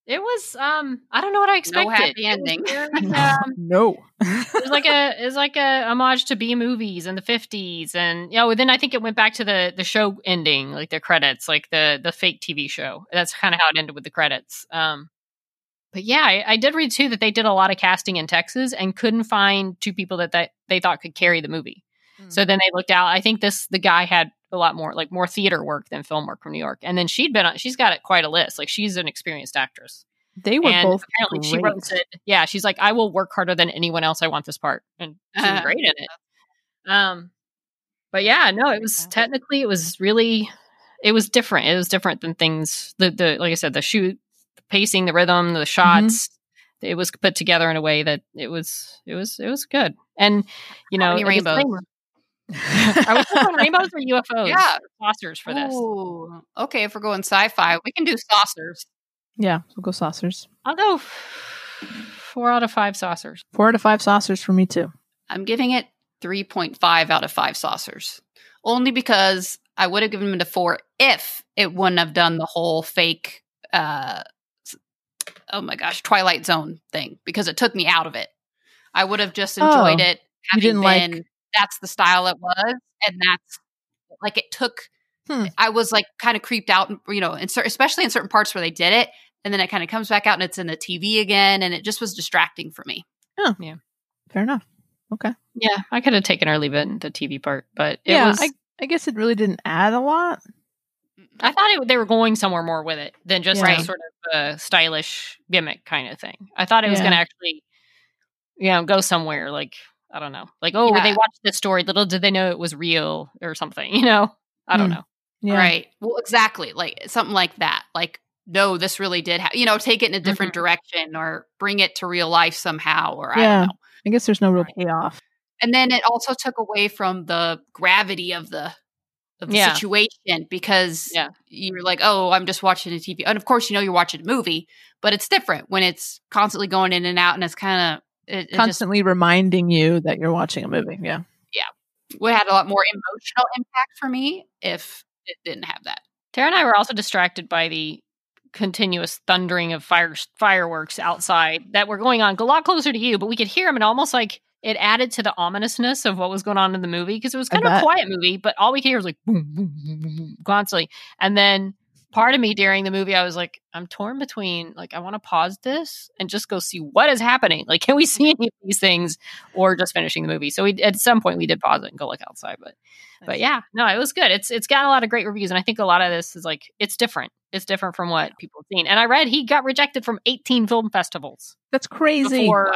It was. Um, I don't know what I expected. No happy ending. um, no. it was like a it was like a homage to B movies in the fifties, and you know, then I think it went back to the the show ending, like the credits, like the the fake TV show. That's kind of how it ended with the credits. Um, but yeah, I, I did read too that they did a lot of casting in Texas and couldn't find two people that, that they thought could carry the movie. So then they looked out. I think this the guy had a lot more like more theater work than film work from New York, and then she'd been on. She's got it quite a list. Like she's an experienced actress they were and both apparently she wrote and said, "Yeah, she's like, I will work harder than anyone else. I want this part," and she was great in it. Um, but yeah, no, it was technically it was really it was different. It was different than things the the like I said the shoot, the pacing, the rhythm, the shots. It was put together in a way that it was it was it was good. And you know, rainbows? Disclaimer- Are we talking rainbows or UFOs? Yeah. saucers for this. Ooh. Okay, if we're going sci-fi, we can do saucers. yeah, we'll go saucers. I'll go four out of five saucers. Four out of five saucers for me too. I'm giving it 3.5 out of 5 saucers. Only because I would have given it a 4 if it wouldn't have done the whole fake uh oh my gosh, Twilight Zone thing because it took me out of it. I would have just enjoyed Oh, it you didn't like- been that's the style it was and that's like it took Hmm. I was like kind of creeped out, you know, in cer- especially in certain parts where they did it and then it kind of comes back out and it's in the TV again and it just was distracting for me. Oh yeah fair enough. Okay. Yeah, I could have taken or leave it in the TV part, but it yeah, was. I, I guess it really didn't add a lot. I thought it, they were going somewhere more with it than just Yeah. a sort of uh, stylish gimmick kind of thing. I thought it was going to actually, you know, go somewhere like I don't know, like oh, Yeah. they watched this story. Little did they know it was real or something. You know, I don't Hmm. know. Yeah. Right. Well, exactly. Like something like that. Like, no, this really did. Ha-, you know, take it in a different direction or bring it to real life somehow. Or I Yeah. don't know. I guess there's no real Right. payoff. And then it also took away from the gravity of the of the Yeah. situation because Yeah. you're like, oh, I'm just watching a TV. And of course, you know you're watching a movie, but it's different when it's constantly going in and out, and it's kind of it, it just Constantly reminding you that you're watching a movie. Yeah. Yeah. Would had a lot more emotional impact for me if it didn't have that. Tara and I were also distracted by the continuous thundering of fire fireworks outside that were going on a lot closer to you, but we could hear them and almost like it added to the ominousness of what was going on in the movie because it was I kind of a quiet movie, but all we could hear was like boom, boom, boom, boom, boom, constantly. And then part of me during the movie, I was like, I'm torn between like I want to pause this and just go see what is happening. Like, can we see any of these things or just finishing the movie? So we at some point we did pause it and go look outside, but but yeah, no, it was good. It's it's gotten a lot of great reviews, and I think a lot of this is like it's different. It's different from what people have seen. And I read he got rejected from 18 film festivals That's crazy. before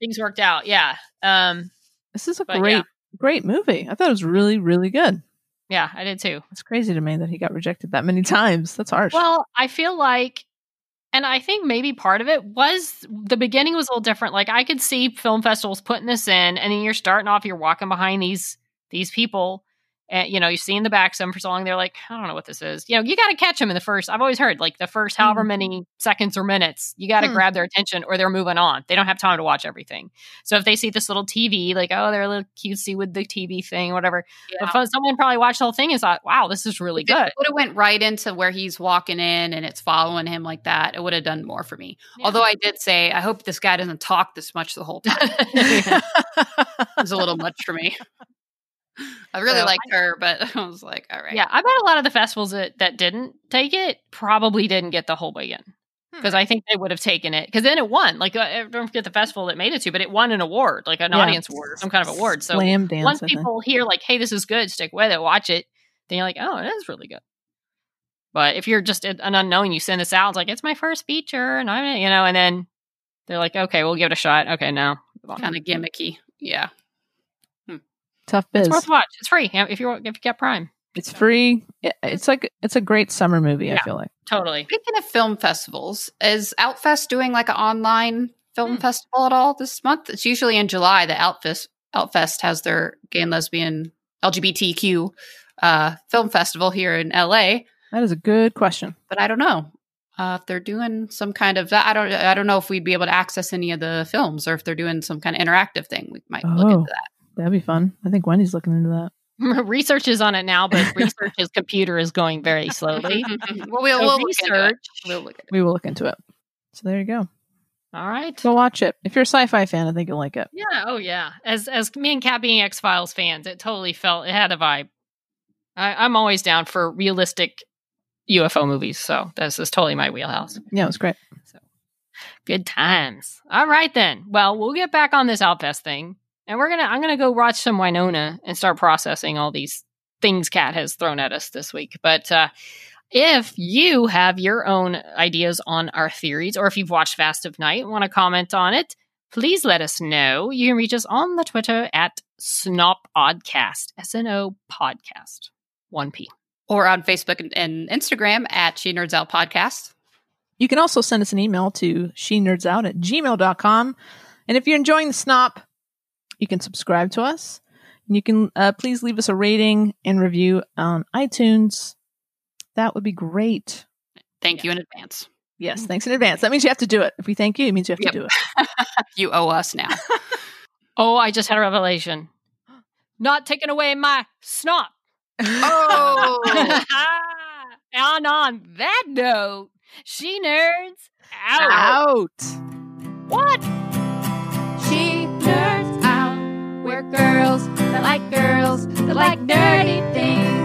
things worked out. Yeah, um, This is a great, yeah. great movie. I thought it was really, really good. Yeah, I did too. It's crazy to me that he got rejected that many times. That's harsh. Well, I feel like, and I think maybe part of it was the beginning was a little different. Like I could see film festivals putting this in, and then you're starting off, you're walking behind these these people, and you know you're seeing the back them for so long. They're like, I don't know what this is. You know, you got to catch them in the first. I've always heard like the first however many seconds or minutes, you got to Hmm. grab their attention, or they're moving on. They don't have time to watch everything. So if they see this little TV, like oh, they're a little cutesy with the TV thing, whatever. But someone probably watched the whole thing and thought, wow, this is really If it good. would have went right into where he's walking in and it's following him like that. It would have done more for me. Yeah. Although I did say, I hope this guy doesn't talk this much the whole time. it was a little much for me. I really Well, liked her, but I was like, all right. Yeah, I bet a lot of the festivals that, that didn't take it probably didn't get the whole way in. Because I think they would have taken it. Because then it won. Like, uh, don't forget the festival that made it to, but it won an award, like an Yeah. audience award or some kind of award. So Slamdance. once people hear, like, hey, this is good, stick with it, watch it, then you're like, oh, it is really good. But if you're just an unknown, you send this out, it's like, it's my first feature, and I'm, you know, and then they're like, okay, we'll give it a shot. Okay, now. Kind of gimmicky. Yeah. Tough biz. It's worth a watch. It's free if you if you get Prime. It's free. It's like it's a great summer movie. I feel like. Totally. Speaking of film festivals, is Outfest doing like an online film Hmm. festival at all this month? It's usually in July. The Outfest Outfest has their gay and lesbian LGBTQ uh, film festival here in LA, That is a good question. but I don't know uh, if they're doing some kind of. I don't. I don't know if we'd be able to access any of the films or if they're doing some kind of interactive thing. We might look Oh. into that. That'd be fun. I think Wendy's looking into that. research is on it now, but research's computer is going very slowly. well, we'll, So we'll look into it. research. We'll look. We will look into it. So there you go. All right. Go watch it. If you're a sci-fi fan, I think you'll like it. Yeah. Oh, yeah. As as me and Kat being X Files fans, it totally felt it had a vibe. I, I'm always down for realistic UFO movies, so this is totally my wheelhouse. Yeah, it was great. So good times. All right then. Well, we'll get back on this Outfest thing, and we're gonna I'm gonna go watch some Wynonna and start processing all these things Kat has thrown at us this week. But uh, if you have your own ideas on our theories, or if you've watched Vast of Night and want to comment on it, please let us know. You can reach us on the Twitter at Snopodcast, S N O Podcast, one P. Or on Facebook and, and Instagram at She Nerds Out Podcast. You can also send us an email to she nerds out at gmail.com. And if you're enjoying the snop, you can subscribe to us. And you can uh, please leave us a rating and review on iTunes. That would be great. Thank you in advance. Yes, thanks in advance. That means you have to do it. If we thank you, it means you have Yep. to do it. You owe us now. Oh, I just had a revelation. Not taking away my snot. oh, and on that note, she nerds out. Out. What? Girls that like girls that like dirty things.